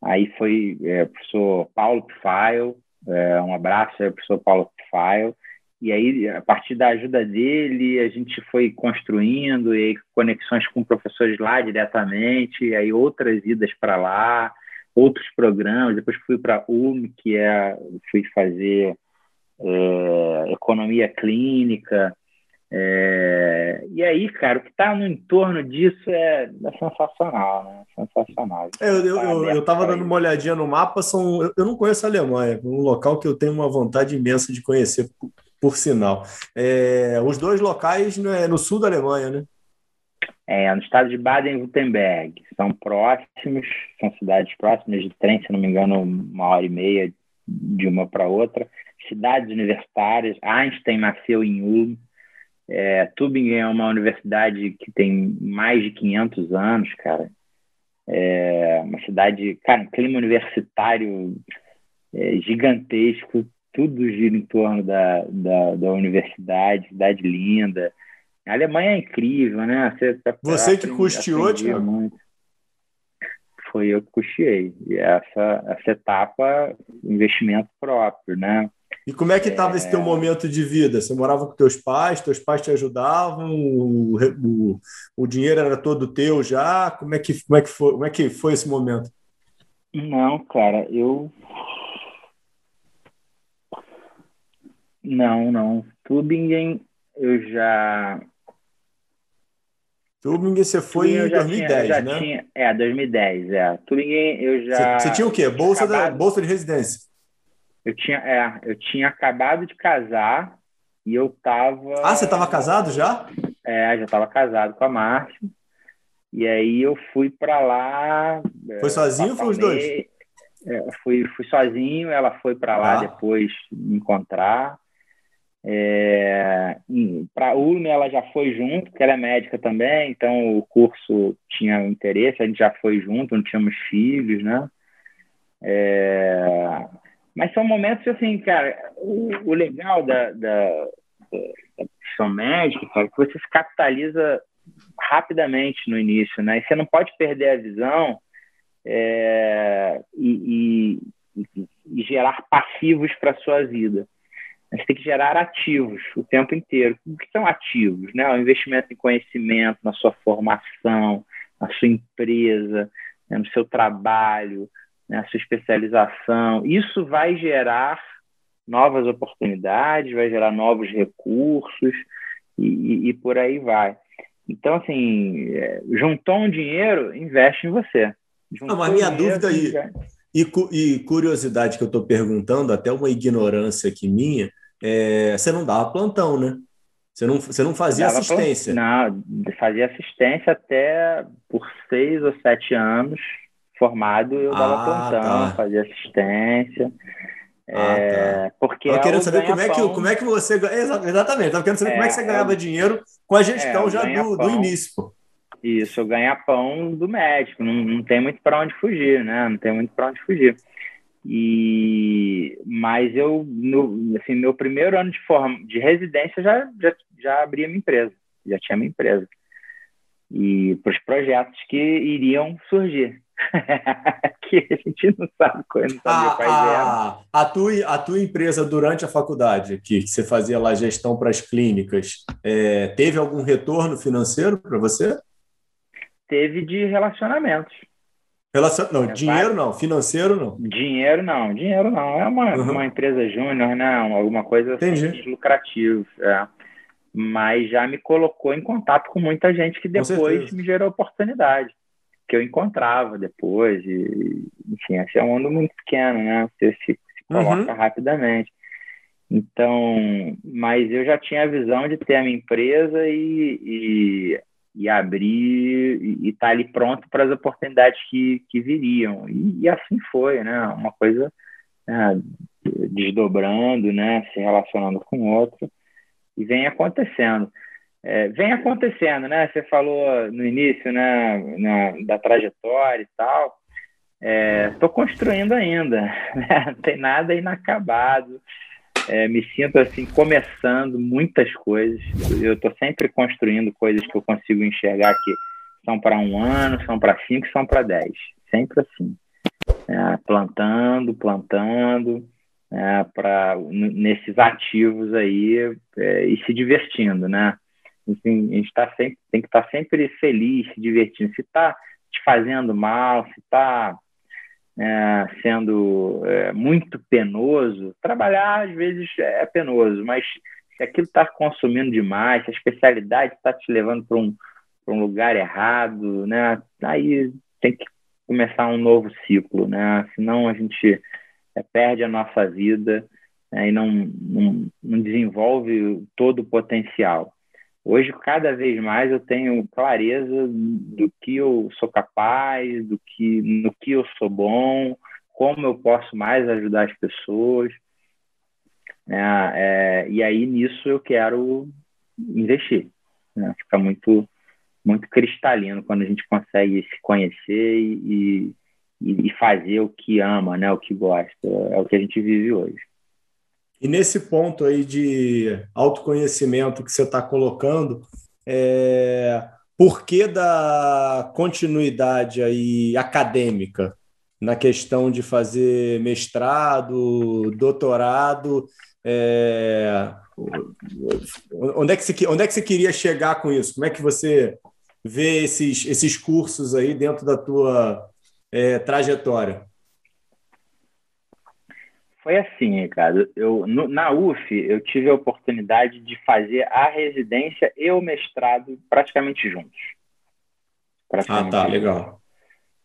Aí foi é, professor Paulo Pfeil, é, um abraço aí, professor Paulo Pfeil e aí, a partir da ajuda dele, a gente foi construindo e aí, conexões com professores lá diretamente, aí outras idas para lá, outros programas. Depois fui para a UM, que é, fui fazer é, economia clínica. É, e aí, cara, o que está no entorno disso é, é sensacional, né? Sensacional. É, eu estava tá dando uma olhadinha no mapa, são, eu, eu não conheço a Alemanha, um local que eu tenho uma vontade imensa de conhecer por sinal. É, os dois locais é no sul da Alemanha, né? É, no estado de Baden-Württemberg. São próximos, são cidades próximas de trem, se não me engano, uma hora e meia de uma para outra. Cidades universitárias. Einstein nasceu em Ulm. É, Tübingen é uma universidade que tem mais de 500 anos, cara. É uma cidade, cara, um clima universitário é, gigantesco tudo gira em torno da, da, da universidade, cidade linda. A Alemanha é incrível, né? Você, tá Você que custeou, Tiago? Foi eu que custeei. E essa, essa etapa, investimento próprio, né? E como é que estava é... esse teu momento de vida? Você morava com teus pais, teus pais te ajudavam, o, o, o dinheiro era todo teu já? Como é que, como é que, foi, como é que foi esse momento? Não, cara, eu Não, não. Tübingen eu já. Tübingen você foi Tübingen em 2010, tinha, né? Tinha, é, 2010, é. Tübingen eu já. Você, tinha o quê? Bolsa, acabado, da, bolsa de residência? Eu tinha, é, eu tinha acabado de casar e eu tava. Ah, você tava casado já? É, já tava casado com a Márcia. E aí eu fui para lá. Foi sozinho ou foi os dois? É, fui, fui sozinho, ela foi para lá ah. depois me encontrar. É, para a URME ela já foi junto, porque ela é médica também, então o curso tinha interesse, a gente já foi junto, não tínhamos filhos, né? É, mas são momentos assim, cara, o, o legal da, da, da, profissão médica é que você se capitaliza rapidamente no início, né? E você não pode perder a visão é, e, e, e gerar passivos para sua vida. A gente tem que gerar ativos o tempo inteiro. O que são ativos? Né? O investimento em conhecimento, na sua formação, na sua empresa, né, no seu trabalho, na né, sua especialização. Isso vai gerar novas oportunidades, vai gerar novos recursos e, e, e por aí vai. Então, assim, é, juntou um dinheiro, investe em você. Juntou Não, mas minha dinheiro, dúvida aí, e, e, curiosidade que eu estou perguntando, até uma ignorância aqui minha, é, você não dava plantão, né? Você não, você não fazia Dava assistência? Não, fazia assistência até por seis ou sete anos formado, eu dava ah, plantão, tá. fazia assistência. Ah, é, tá. porque eu querendo saber como é, que, como é que você. Exatamente, estava querendo saber é, como é que você é ganhava é, dinheiro com a gestão é, já do, do, início. Pô. Isso, eu ganhar pão do médico, não, não tem muito para onde fugir, né? Não tem muito para onde fugir. E mas eu no assim meu primeiro ano de forma de residência já já, já abri a minha empresa, já tinha minha empresa e para os projetos que iriam surgir. que a gente não sabe quando não sabia a, quais a, a, tua, a tua empresa durante a faculdade, que você fazia lá gestão para as clínicas, é, teve algum retorno financeiro para você? Teve de relacionamentos. Relacion... Não, é, dinheiro não, financeiro não. Dinheiro não, dinheiro não. É uma, uhum. uma empresa júnior, né? Alguma coisa assim, lucrativa. É. Mas já me colocou em contato com muita gente que depois me gerou oportunidade. Que eu encontrava depois. E, enfim, esse é um mundo muito pequeno, né? Você se, se coloca uhum. rapidamente. Então, mas eu já tinha a visão de ter a minha empresa e, e e abrir e estar tá ali pronto para as oportunidades que, que viriam. E, e assim foi, né? Uma coisa né, desdobrando, né? Se relacionando com outra e vem acontecendo. É, vem acontecendo, né? Você falou no início, né? Na, da trajetória e tal. Estou é, construindo ainda, né? não tem nada inacabado. É, me sinto assim começando muitas coisas. Eu estou sempre construindo coisas que eu consigo enxergar que são para um ano, são para cinco, são para dez. Sempre assim, é, plantando, plantando, é, para nesses ativos aí é, e se divertindo, né? Assim, a gente tá sempre, tem que estar tá sempre feliz, se divertindo. Se está te fazendo mal, se está é, sendo é, muito penoso, trabalhar às vezes é penoso, mas se aquilo está consumindo demais, se a especialidade está te levando para um, um lugar errado, né? aí tem que começar um novo ciclo, né? senão a gente é, perde a nossa vida né? e não, não, não desenvolve todo o potencial. Hoje, cada vez mais, eu tenho clareza do que eu sou capaz, do que, no que eu sou bom, como eu posso mais ajudar as pessoas. Né? É, e aí, nisso, eu quero investir. Né? Fica muito, muito cristalino quando a gente consegue se conhecer e, e, e fazer o que ama, né? o que gosta. É o que a gente vive hoje. E nesse ponto aí de autoconhecimento que você está colocando, é, por que da continuidade aí acadêmica na questão de fazer mestrado, doutorado? É, onde, é que você, onde é que você queria chegar com isso? Como é que você vê esses, esses cursos aí dentro da tua é, trajetória? Foi assim, Ricardo. Eu, no, na UF, eu tive a oportunidade de fazer a residência e o mestrado praticamente juntos. Praticamente ah, tá, juntos. legal.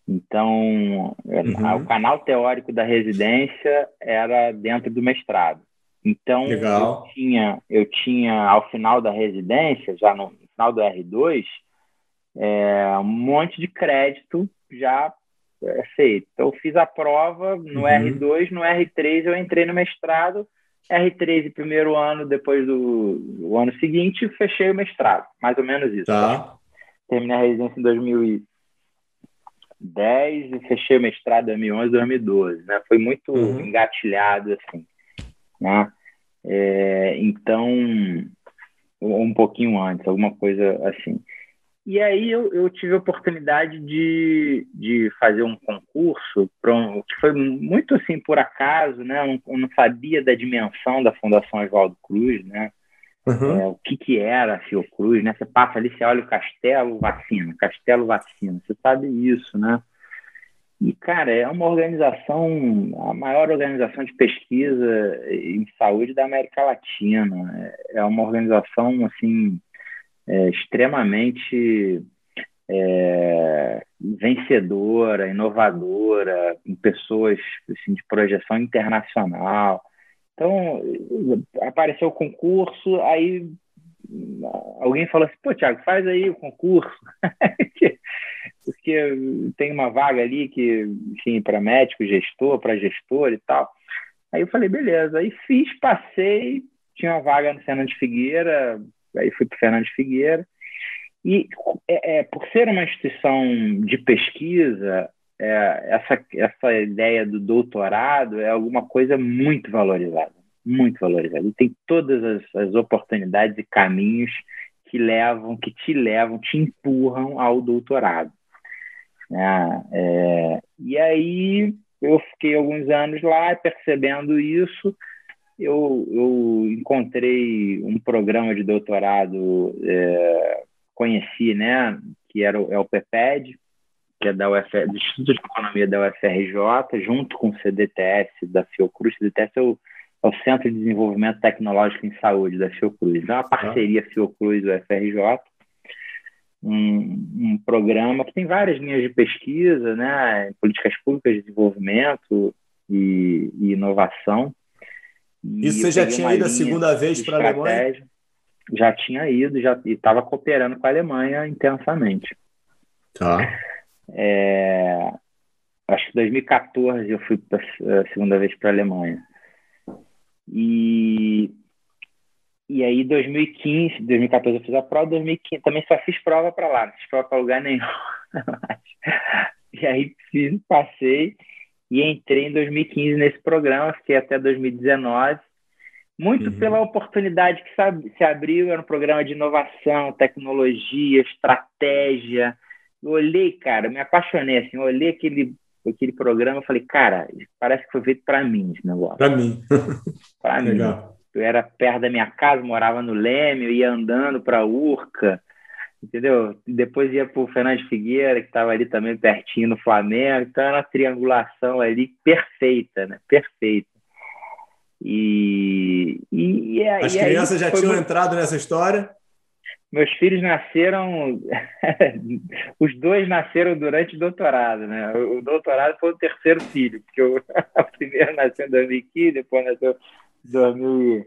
Então, uhum. o canal teórico da residência era dentro do mestrado. Então, legal. eu tinha, eu tinha, ao final da residência, já no final do R2, é, um monte de crédito já é feito. Então, eu fiz a prova no uhum. R2, no R3 eu entrei no mestrado, R3 primeiro ano, depois do, ano seguinte, fechei o mestrado, mais ou menos isso. Tá. Terminei a residência em 2010 e fechei o mestrado em 2011, 2012, né? Foi muito uhum. engatilhado, assim, né? É, então, um pouquinho antes, alguma coisa assim. E aí eu, eu tive a oportunidade de, de fazer um concurso um, que foi muito assim por acaso, né? Eu não, não sabia da dimensão da Fundação Oswaldo Cruz, né? Uhum. É, o que, que era a Fiocruz, né? Você passa ali, você olha o castelo, vacina, castelo, vacina. Você sabe isso, né? E, cara, é uma organização, a maior organização de pesquisa em saúde da América Latina. É uma organização, assim, é, extremamente é, vencedora, inovadora, com pessoas assim, de projeção internacional. Então, apareceu o concurso, aí alguém falou assim, pô, Thiago, faz aí o concurso. Porque tem uma vaga ali que, enfim, para médico, gestor, para gestor e tal. Aí eu falei, beleza. Aí fiz, passei, tinha uma vaga no Fernando Figueira, aí fui para Fernando Figueira. E é, é, por ser uma instituição de pesquisa, é, essa, essa ideia do doutorado é alguma coisa muito valorizada, muito valorizada. E tem todas as, as oportunidades e caminhos que levam, que te levam, te empurram ao doutorado. Né? É, e aí eu fiquei alguns anos lá percebendo isso. Eu, eu encontrei um programa de doutorado é, conheci, né, que era o, é o PEPED, que é da UFR, do Instituto de Economia da UFRJ, junto com o CDTS da Fiocruz. O CDTS é o, é o Centro de Desenvolvimento Tecnológico em Saúde da Fiocruz. É uma parceria Fiocruz-UFRJ, um, um programa que tem várias linhas de pesquisa, né, políticas públicas de desenvolvimento e, e inovação. E Isso você já tinha ido a segunda vez para a Alemanha? já tinha ido, já estava cooperando com a Alemanha intensamente. Tá. É, acho que 2014 eu fui a segunda vez para a Alemanha. E, e aí 2015, 2014 eu fiz a prova, 2015 também só fiz prova para lá, não fiz prova para lugar nenhum. e aí fiz, passei e entrei em 2015 nesse programa, fiquei até 2019 muito uhum. pela oportunidade que se abriu, era um programa de inovação, tecnologia, estratégia. Eu olhei, cara, me apaixonei, assim, eu olhei aquele, aquele programa e falei, cara, parece que foi feito para mim esse negócio. Para mim. para mim. Eu era perto da minha casa, morava no Leme, eu ia andando para Urca, entendeu? Depois ia para o Fernandes Figueira, que estava ali também pertinho no Flamengo, então era uma triangulação ali perfeita, né? Perfeita. E, e, e As crianças já tinham muito... entrado nessa história? Meus filhos nasceram, os dois nasceram durante o doutorado, né? O doutorado foi o terceiro filho, porque o, primeiro nasceu em 2015, depois nasceu em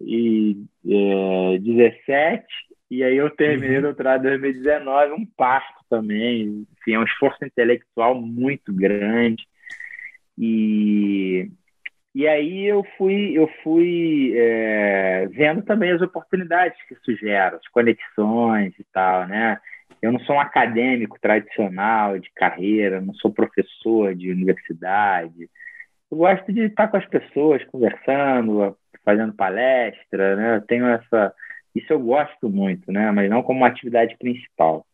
2017, e aí eu terminei uhum. o doutorado em 2019, um parto também, enfim, é um esforço intelectual muito grande. E e aí eu fui, eu fui é, vendo também as oportunidades que isso gera, as conexões e tal, né? Eu não sou um acadêmico tradicional de carreira, não sou professor de universidade. Eu gosto de estar com as pessoas, conversando, fazendo palestra, né? Eu tenho essa, isso eu gosto muito, né? Mas não como uma atividade principal.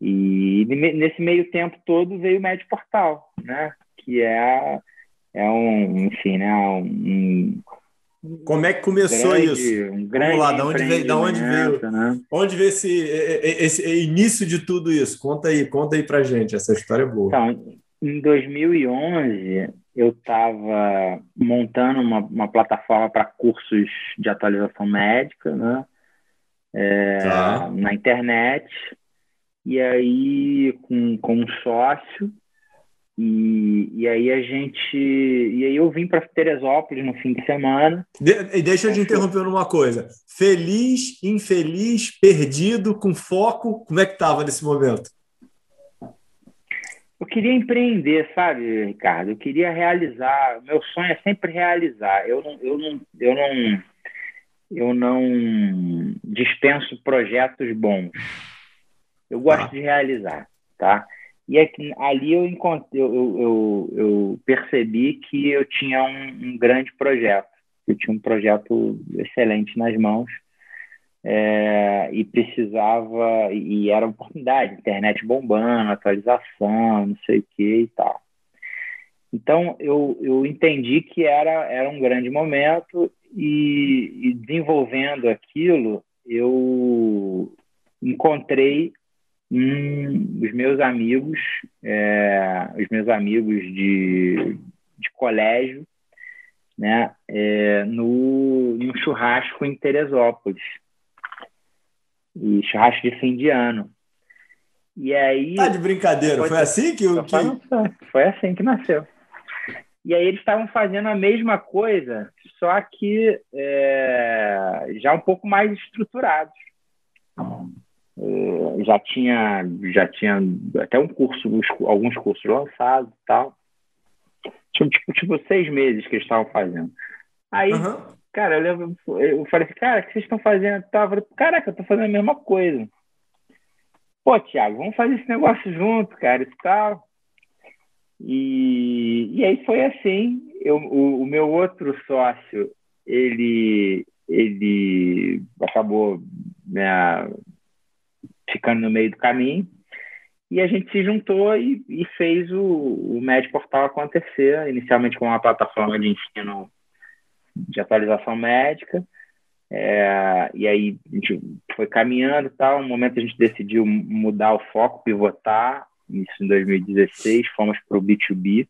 E nesse meio tempo todo veio o Médio Portal, né? Que é é um, enfim, né? Um, como é que começou grande, isso? Um Vamos lá, da onde veio, da onde veio, né? onde veio esse, esse início de tudo isso? Conta aí, conta aí pra gente, essa história é boa. Então, em 2011, eu estava montando uma, uma plataforma para cursos de atualização médica, né? É, tá. Na internet. E aí, com, com um sócio, e, e aí a gente. E aí eu vim para Teresópolis no fim de semana. De, deixa eu te interromper numa coisa. Feliz, infeliz, perdido, com foco, como é que estava nesse momento? Eu queria empreender, sabe, Ricardo? Eu queria realizar. Meu sonho é sempre realizar. Eu não, eu não, eu não, eu não dispenso projetos bons. Eu gosto ah. de realizar, tá? E é ali eu, encontrei, eu, eu, eu, percebi que eu tinha um, um, grande projeto. Eu tinha um projeto excelente nas mãos é, e precisava, e era oportunidade, internet bombando, atualização, não sei o que e tal. Então, eu, eu entendi que era, era um grande momento e, e desenvolvendo aquilo, eu encontrei um, os meus amigos, é, os meus amigos de, de colégio, né, é, no, em um churrasco em Teresópolis. E churrasco de fim de ano. E aí. Tá de brincadeira, foi, foi assim que o. Que... Foi assim que nasceu. E aí eles estavam fazendo a mesma coisa, só que é, já um pouco mais estruturados. É, já tinha já tinha até um curso, alguns cursos lançados e tal. Tipo, tipo, tipo, seis meses que eles estavam fazendo. Aí, uhum. Cara, eu, lembro, eu falei assim, cara, o que vocês estão fazendo? Eu falei, caraca, eu tô fazendo a mesma coisa. Pô, Thiago, vamos fazer esse negócio junto, cara, e tal. E, e aí foi assim. Eu, o, o meu outro sócio, ele, ele acabou né, ficando no meio do caminho. E a gente se juntou e, e fez o, o Portal acontecer, inicialmente com uma plataforma de ensino de atualização médica. É, e aí a gente foi caminhando tal. No momento a gente decidiu mudar o foco, pivotar. Isso em 2016, fomos para o B2B.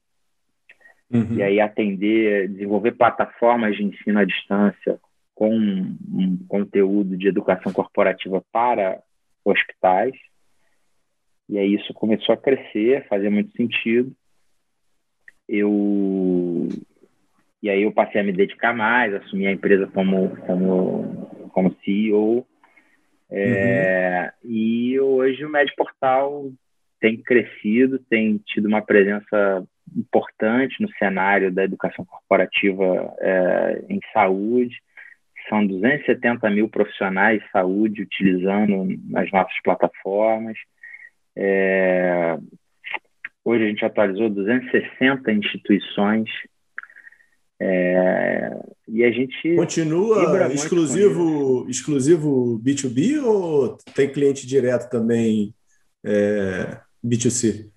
Uhum. E aí atender, desenvolver plataformas de ensino à distância com um conteúdo de educação corporativa para hospitais. E aí isso começou a crescer, fazia muito sentido. Eu e aí eu passei a me dedicar mais, assumi a empresa como como como CEO. É, uhum. E hoje o Med Portal tem crescido, tem tido uma presença importante no cenário da educação corporativa é, em saúde. São 270 mil profissionais de saúde utilizando as nossas plataformas. É, hoje a gente atualizou 260 instituições. É, e a gente continua exclusivo exclusivo B2B ou tem cliente direto também é, B2C?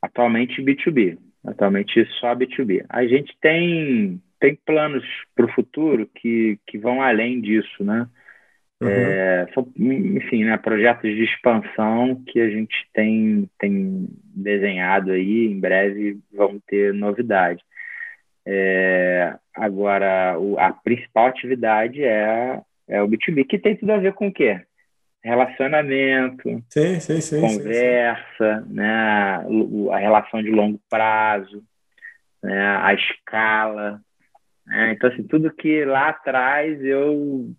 Atualmente B2B. Atualmente só B2B. A gente tem, tem planos para o futuro que, que vão além disso, né? Uhum. É, são, enfim, né, projetos de expansão que a gente tem, tem desenhado aí, em breve vão ter novidade. É, agora, o, a principal atividade é, é o B2B, que tem tudo a ver com o quê? Relacionamento, sim, sim, sim, conversa, né, a relação de longo prazo, né, a escala. Né? Então, assim, tudo que lá atrás eu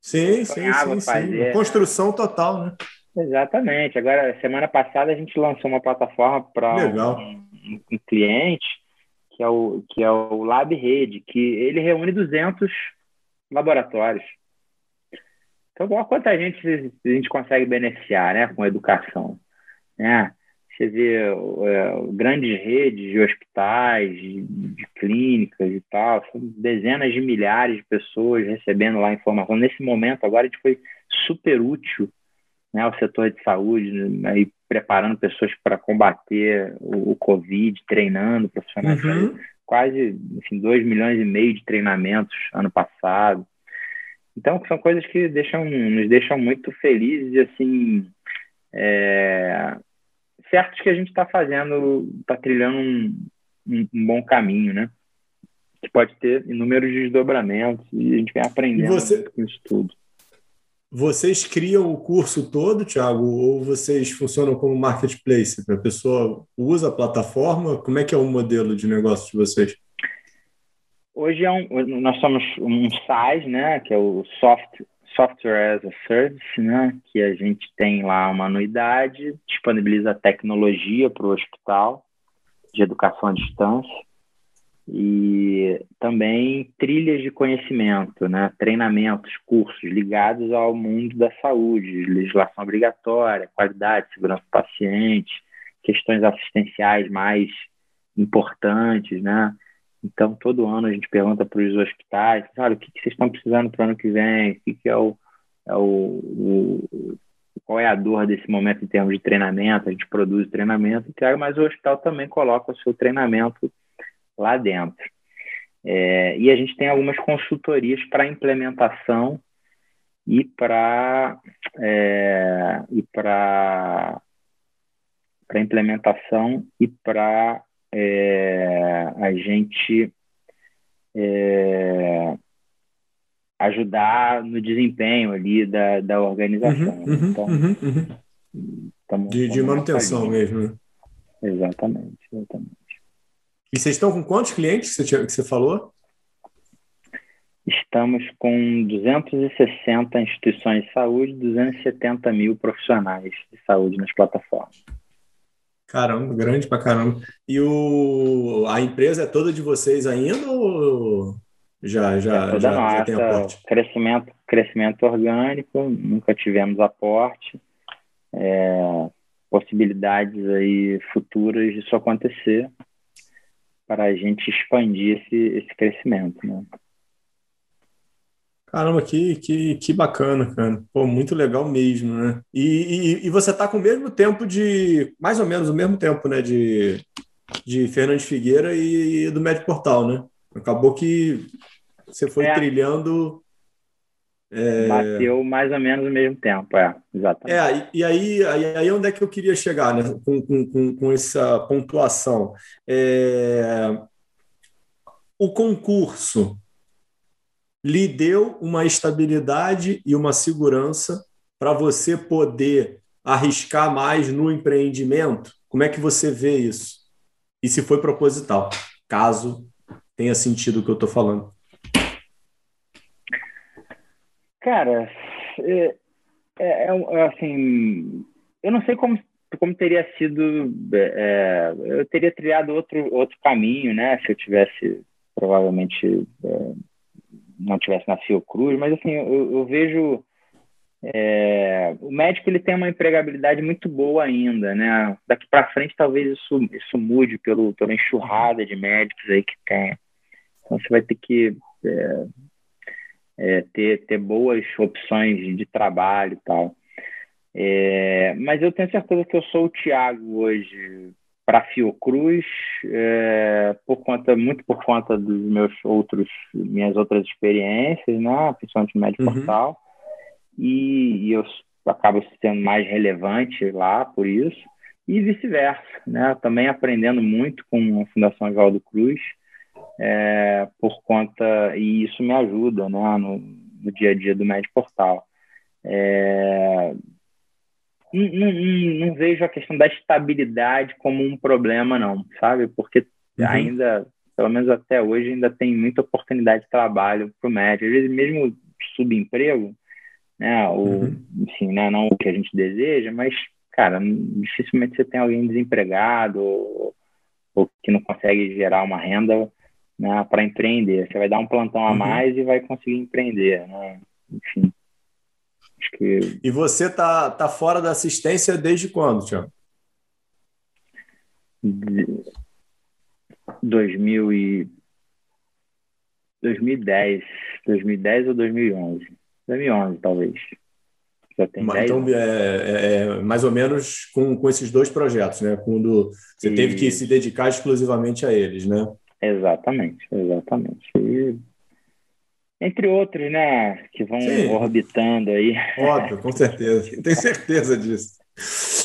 Sim, sim, sim, fazer. Construção total, né? Exatamente. Agora, semana passada a gente lançou uma plataforma para um, um, cliente que é o que é o Lab Rede, que ele reúne 200 laboratórios. Então, quanta gente a gente consegue beneficiar, né, com educação, né? Você vê é, grandes redes de hospitais, de, de, clínicas e tal, são dezenas de milhares de pessoas recebendo lá informação. Nesse momento, agora, a gente foi super útil né, ao setor de saúde, né, e preparando pessoas para combater o, o, Covid, treinando profissionais. Uhum. Quase enfim, 2 milhões e meio de treinamentos ano passado. Então, são coisas que deixam, nos deixam muito felizes e, assim, é, certos que a gente está fazendo, está trilhando um, um, um, bom caminho, né? Que pode ter inúmeros desdobramentos e a gente vem aprendendo você, com isso tudo. Vocês criam o curso todo, Thiago, ou vocês funcionam como marketplace? A pessoa usa a plataforma? Como é que é o modelo de negócio de vocês? Hoje é um, nós somos um SaaS, né, que é o Soft Software as a Service, né, que a gente tem lá uma anuidade, disponibiliza tecnologia para o hospital de educação à distância e também trilhas de conhecimento, né, treinamentos, cursos ligados ao mundo da saúde, legislação obrigatória, qualidade, segurança do paciente, questões assistenciais mais importantes, né, então, todo ano a gente pergunta para os hospitais, olha, o que, vocês estão precisando para o ano que vem? O que é, o, é o, o, qual é a dor desse momento em termos de treinamento? A gente produz treinamento, mas o hospital também coloca o seu treinamento lá dentro. É, e a gente tem algumas consultorias para implementação e para é, e para para implementação e para é, a gente é, ajudar no desempenho ali da, da organização. Uhum, uhum, então, uhum, uhum. de, de manutenção mesmo. Né? Exatamente, exatamente. E vocês estão com quantos clientes que você, que você falou? Estamos com 260 instituições de saúde, 270 mil profissionais de saúde nas plataformas. Caramba, grande pra caramba. E o, a empresa é toda de vocês ainda ou já, já, é toda já, nossa, já tem aporte? Crescimento, crescimento orgânico, nunca tivemos aporte. É, possibilidades aí futuras disso acontecer para a gente expandir esse, esse crescimento, né? Caramba, que, que, que bacana, cara. Pô, muito legal mesmo, né? E, e, e você está com o mesmo tempo de, mais ou menos o mesmo tempo, né, de, de Fernandes Figueira e, do Médio Portal, né? Acabou que você foi é. trilhando é... Bateu mais ou menos no mesmo tempo, é, exatamente. É, e aí, aí, onde é que eu queria chegar né, com, com, com essa pontuação? É... O concurso lhe deu uma estabilidade e uma segurança para você poder arriscar mais no empreendimento? Como é que você vê isso? E se foi proposital, caso tenha sentido o que eu estou falando. Cara, é, é, é, assim, eu não sei como, como teria sido, é, eu teria trilhado outro, outro caminho, né? Se eu tivesse, provavelmente, é, não tivesse na Fiocruz, mas assim, eu, eu vejo é, o médico ele tem uma empregabilidade muito boa ainda, né? Daqui para frente talvez isso, isso mude pelo, pela enxurrada de médicos aí que tem. Então você vai ter que é, é, ter, ter boas opções de trabalho e tal. É, mas eu tenho certeza que eu sou o Thiago hoje para Fiocruz, é, por conta, muito por conta dos meus outros, minhas outras experiências, né, principalmente no Médio uhum. Portal, e, e, eu acabo sendo mais relevante lá por isso, e vice-versa, né, também aprendendo muito com a Fundação Oswaldo Cruz, é, por conta, e isso me ajuda né, no, no dia a dia do Médio Portal. É, não, não, não, vejo a questão da estabilidade como um problema, não, sabe? Porque uhum. ainda, pelo menos até hoje, ainda tem muita oportunidade de trabalho para o médico. Às vezes, mesmo subemprego, né, ou, uhum. enfim, né, não o que a gente deseja, mas, cara, dificilmente você tem alguém desempregado ou, ou que não consegue gerar uma renda né, para empreender. Você vai dar um plantão a uhum. mais e vai conseguir empreender, né? Enfim. Acho que... E você tá, tá fora da assistência desde quando, Tiago? De... 2000 e... 2010. 2010 ou 2011? 2011, talvez. Já tem Mas, então, é, é, é, mais ou menos com, com esses dois projetos, né? Quando você e... teve que se dedicar exclusivamente a eles, né? Exatamente, exatamente. E, entre outros, né, que vão Sim. orbitando aí. Óbvio, com certeza. Tenho certeza disso.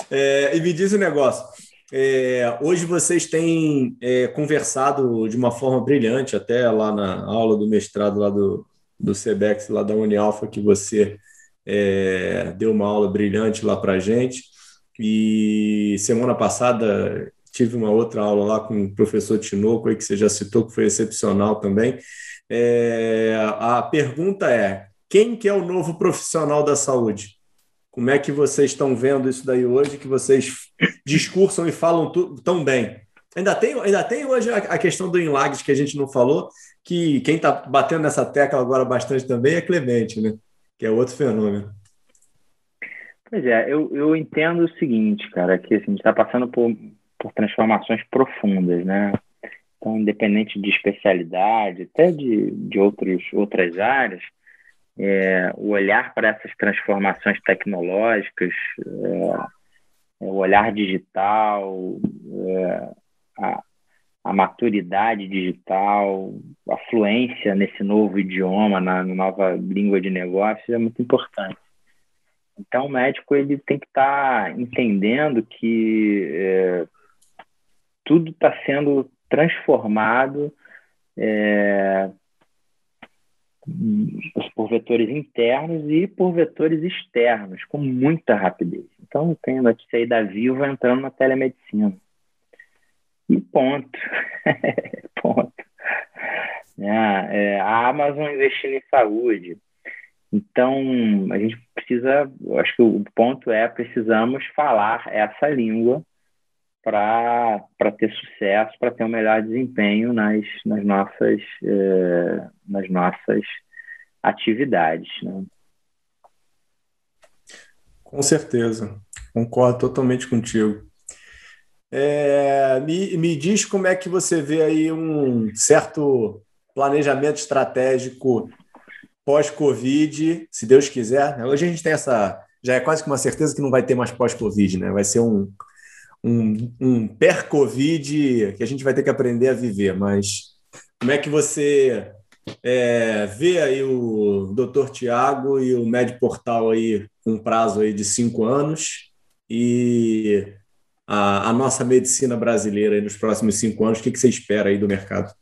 É, e me diz o um negócio. É, hoje vocês têm é, conversado de uma forma brilhante, até lá na aula do mestrado lá do, do CEBEX, lá da Unialfa, que você é, deu uma aula brilhante lá para a gente. E semana passada tive uma outra aula lá com o professor Tinoco, aí, que você já citou, que foi excepcional também. É, a pergunta é: quem que é o novo profissional da saúde? Como é que vocês estão vendo isso daí hoje, que vocês discursam e falam tão bem? Ainda tem, ainda tem hoje a, a questão do Inlags que a gente não falou, que quem está batendo nessa tecla agora bastante também é Clemente, né? Que é outro fenômeno. Pois é, eu, eu entendo o seguinte, cara, que assim, a gente está passando por por transformações profundas, né? Então, independente de especialidade, até de, de outros, outras áreas, é, o olhar para essas transformações tecnológicas, é, é o olhar digital, é, a, a, maturidade digital, a fluência nesse novo idioma, na nova língua de negócio é muito importante. Então, o médico ele tem que estar tá entendendo que é, tudo está sendo transformado é, por vetores internos e por vetores externos, com muita rapidez. Então, tem a notícia aí da Viva entrando na telemedicina. E ponto. ponto. É, é, a Amazon investindo em saúde. Então, a gente precisa, acho que o ponto é, precisamos falar essa língua para ter sucesso, para ter um melhor desempenho nas, nas, nossas, eh, nas nossas atividades. Né? Com certeza, concordo totalmente contigo. É, me, me diz como é que você vê aí um certo planejamento estratégico pós-Covid, se Deus quiser. Né? Hoje a gente tem essa. Já é quase que uma certeza que não vai ter mais pós-Covid, né? Vai ser um, um, um per-Covid que a gente vai ter que aprender a viver. Mas como é que você é, vê aí o Dr. Tiago e o Med Portal aí com um prazo aí de cinco anos e a, a, nossa medicina brasileira nos próximos cinco anos? O que, que você espera aí do mercado?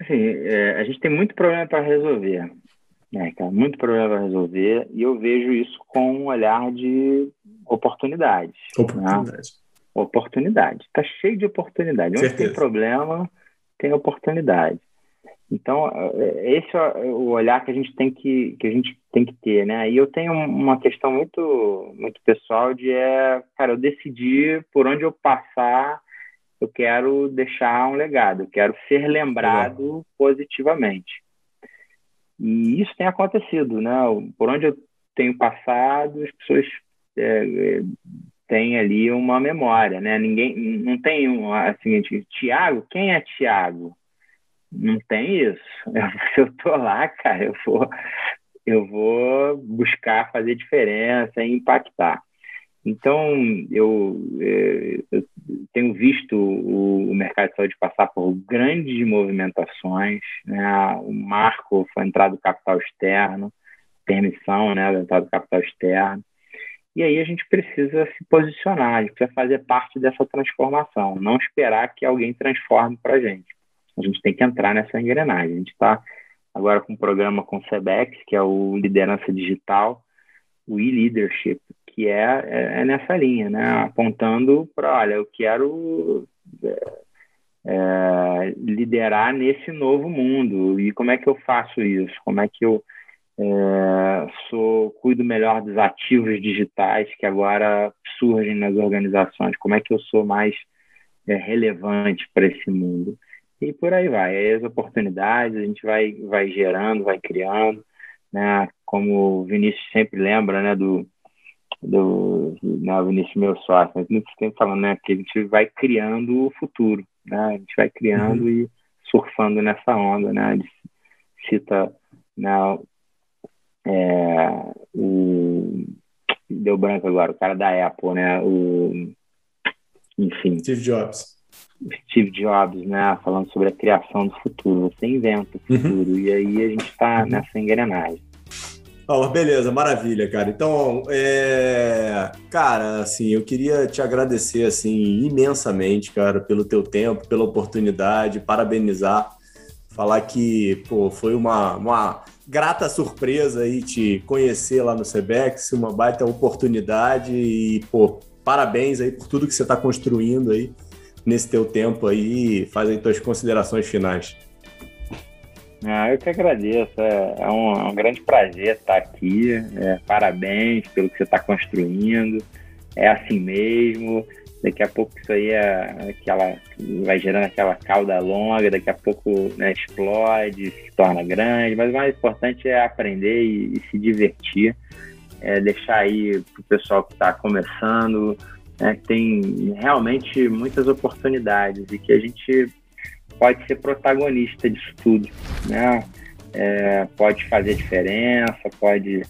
Assim, é, a gente tem muito problema para resolver, né, cara? Muito problema para resolver e eu vejo isso com um olhar de oportunidades. Oportunidade. Né? Oportunidade. Está cheio de oportunidade. Onde Certeza. tem problema, tem oportunidade. Então, é, esse é o olhar que a gente tem que, que, a gente tem que ter, né? E eu tenho uma questão muito, muito pessoal de, é, cara, eu decidi por onde eu passar, eu quero deixar um legado, eu quero ser lembrado positivamente. E isso tem acontecido, né? Por onde eu tenho passado, as pessoas é, é, têm ali uma memória, né? Ninguém, não tem um, assim, Tiago, quem é Tiago? Não tem isso. Se eu tô lá, cara, eu vou, eu vou buscar fazer diferença e impactar. Então, eu, é, eu tenho visto o, mercado de saúde passar por grandes movimentações. Né? O marco foi a entrada do capital externo, permissão né, da entrada do capital externo. E aí a gente precisa se posicionar, a gente precisa fazer parte dessa transformação, não esperar que alguém transforme para a gente. A gente tem que entrar nessa engrenagem. A gente está agora com um programa com o SEBEX, que é o Liderança Digital, o e-leadership, que é, é, é, nessa linha, né? apontando para, olha, eu quero é, é, liderar nesse novo mundo. E como é que eu faço isso? Como é que eu é, sou, cuido melhor dos ativos digitais que agora surgem nas organizações? Como é que eu sou mais é, relevante para esse mundo? E por aí vai. Aí as oportunidades a gente vai, vai gerando, vai criando. Né? Como o Vinícius sempre lembra, né, do, do né, Vinícius meu sócio, mas muito tempo falando, né, que a gente vai criando o futuro, né? A gente vai criando uhum. e surfando nessa onda, né? Ele cita né, é, o deu branco agora, o cara da Apple, né? O enfim. Steve Jobs. Steve Jobs, né, falando sobre a criação do futuro. Você inventa o uhum. futuro uhum. e aí a gente está nessa engrenagem. Oh, beleza, maravilha, cara. Então, é... cara, assim, eu queria te agradecer assim imensamente, cara, pelo teu tempo, pela oportunidade, parabenizar, falar que pô, foi uma, uma grata surpresa aí te conhecer lá no Sebex, uma baita oportunidade e pô, parabéns aí por tudo que você está construindo aí nesse teu tempo aí. Faz aí tuas considerações finais. Ah, eu que agradeço. É, é, um, é um, grande prazer estar aqui. É, parabéns pelo que você está construindo. É assim mesmo. Daqui a pouco isso aí é aquela, vai gerando aquela cauda longa, daqui a pouco né, explode, se torna grande, mas o mais importante é aprender e, e se divertir. É deixar aí para o pessoal que está começando, né, que tem realmente muitas oportunidades e que a gente pode ser protagonista disso tudo, né? É, pode fazer diferença, pode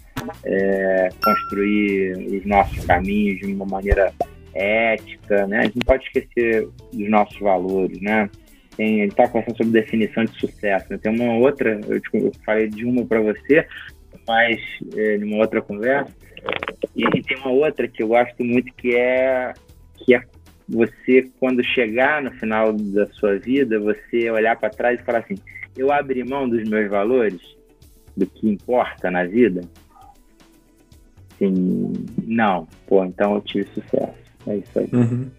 é, construir os nossos caminhos de uma maneira ética, né? A gente não pode esquecer dos nossos valores, né? Tem, ele está conversando sobre definição de sucesso. Né? Tem uma outra, eu, tipo, eu falei de uma para você, mas é, numa outra conversa. E, e, tem uma outra que eu gosto muito que é que é você quando chegar no final da sua vida, você olhar para trás e falar assim: eu abri mão dos meus valores, do que importa na vida. Sim, não. Pô, então eu tive sucesso. É isso aí. Uhum.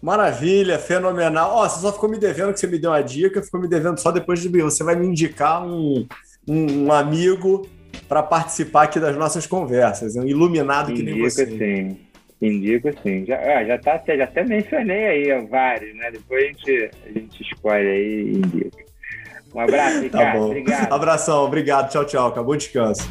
Maravilha, fenomenal. Ó, oh, você só ficou me devendo que você me deu uma dica, ficou me devendo só depois de você vai me indicar um, um, um amigo para participar aqui das nossas conversas, um iluminado Indica, que nem você. Sim. Indico sim. Já, ah, já, tá, já até mencionei aí vários, né? Depois a gente, a gente escolhe aí e indica. Um abraço, tá Ricardo. Tá bom. Obrigado. Abração, obrigado. Tchau, tchau. Acabou o descanso.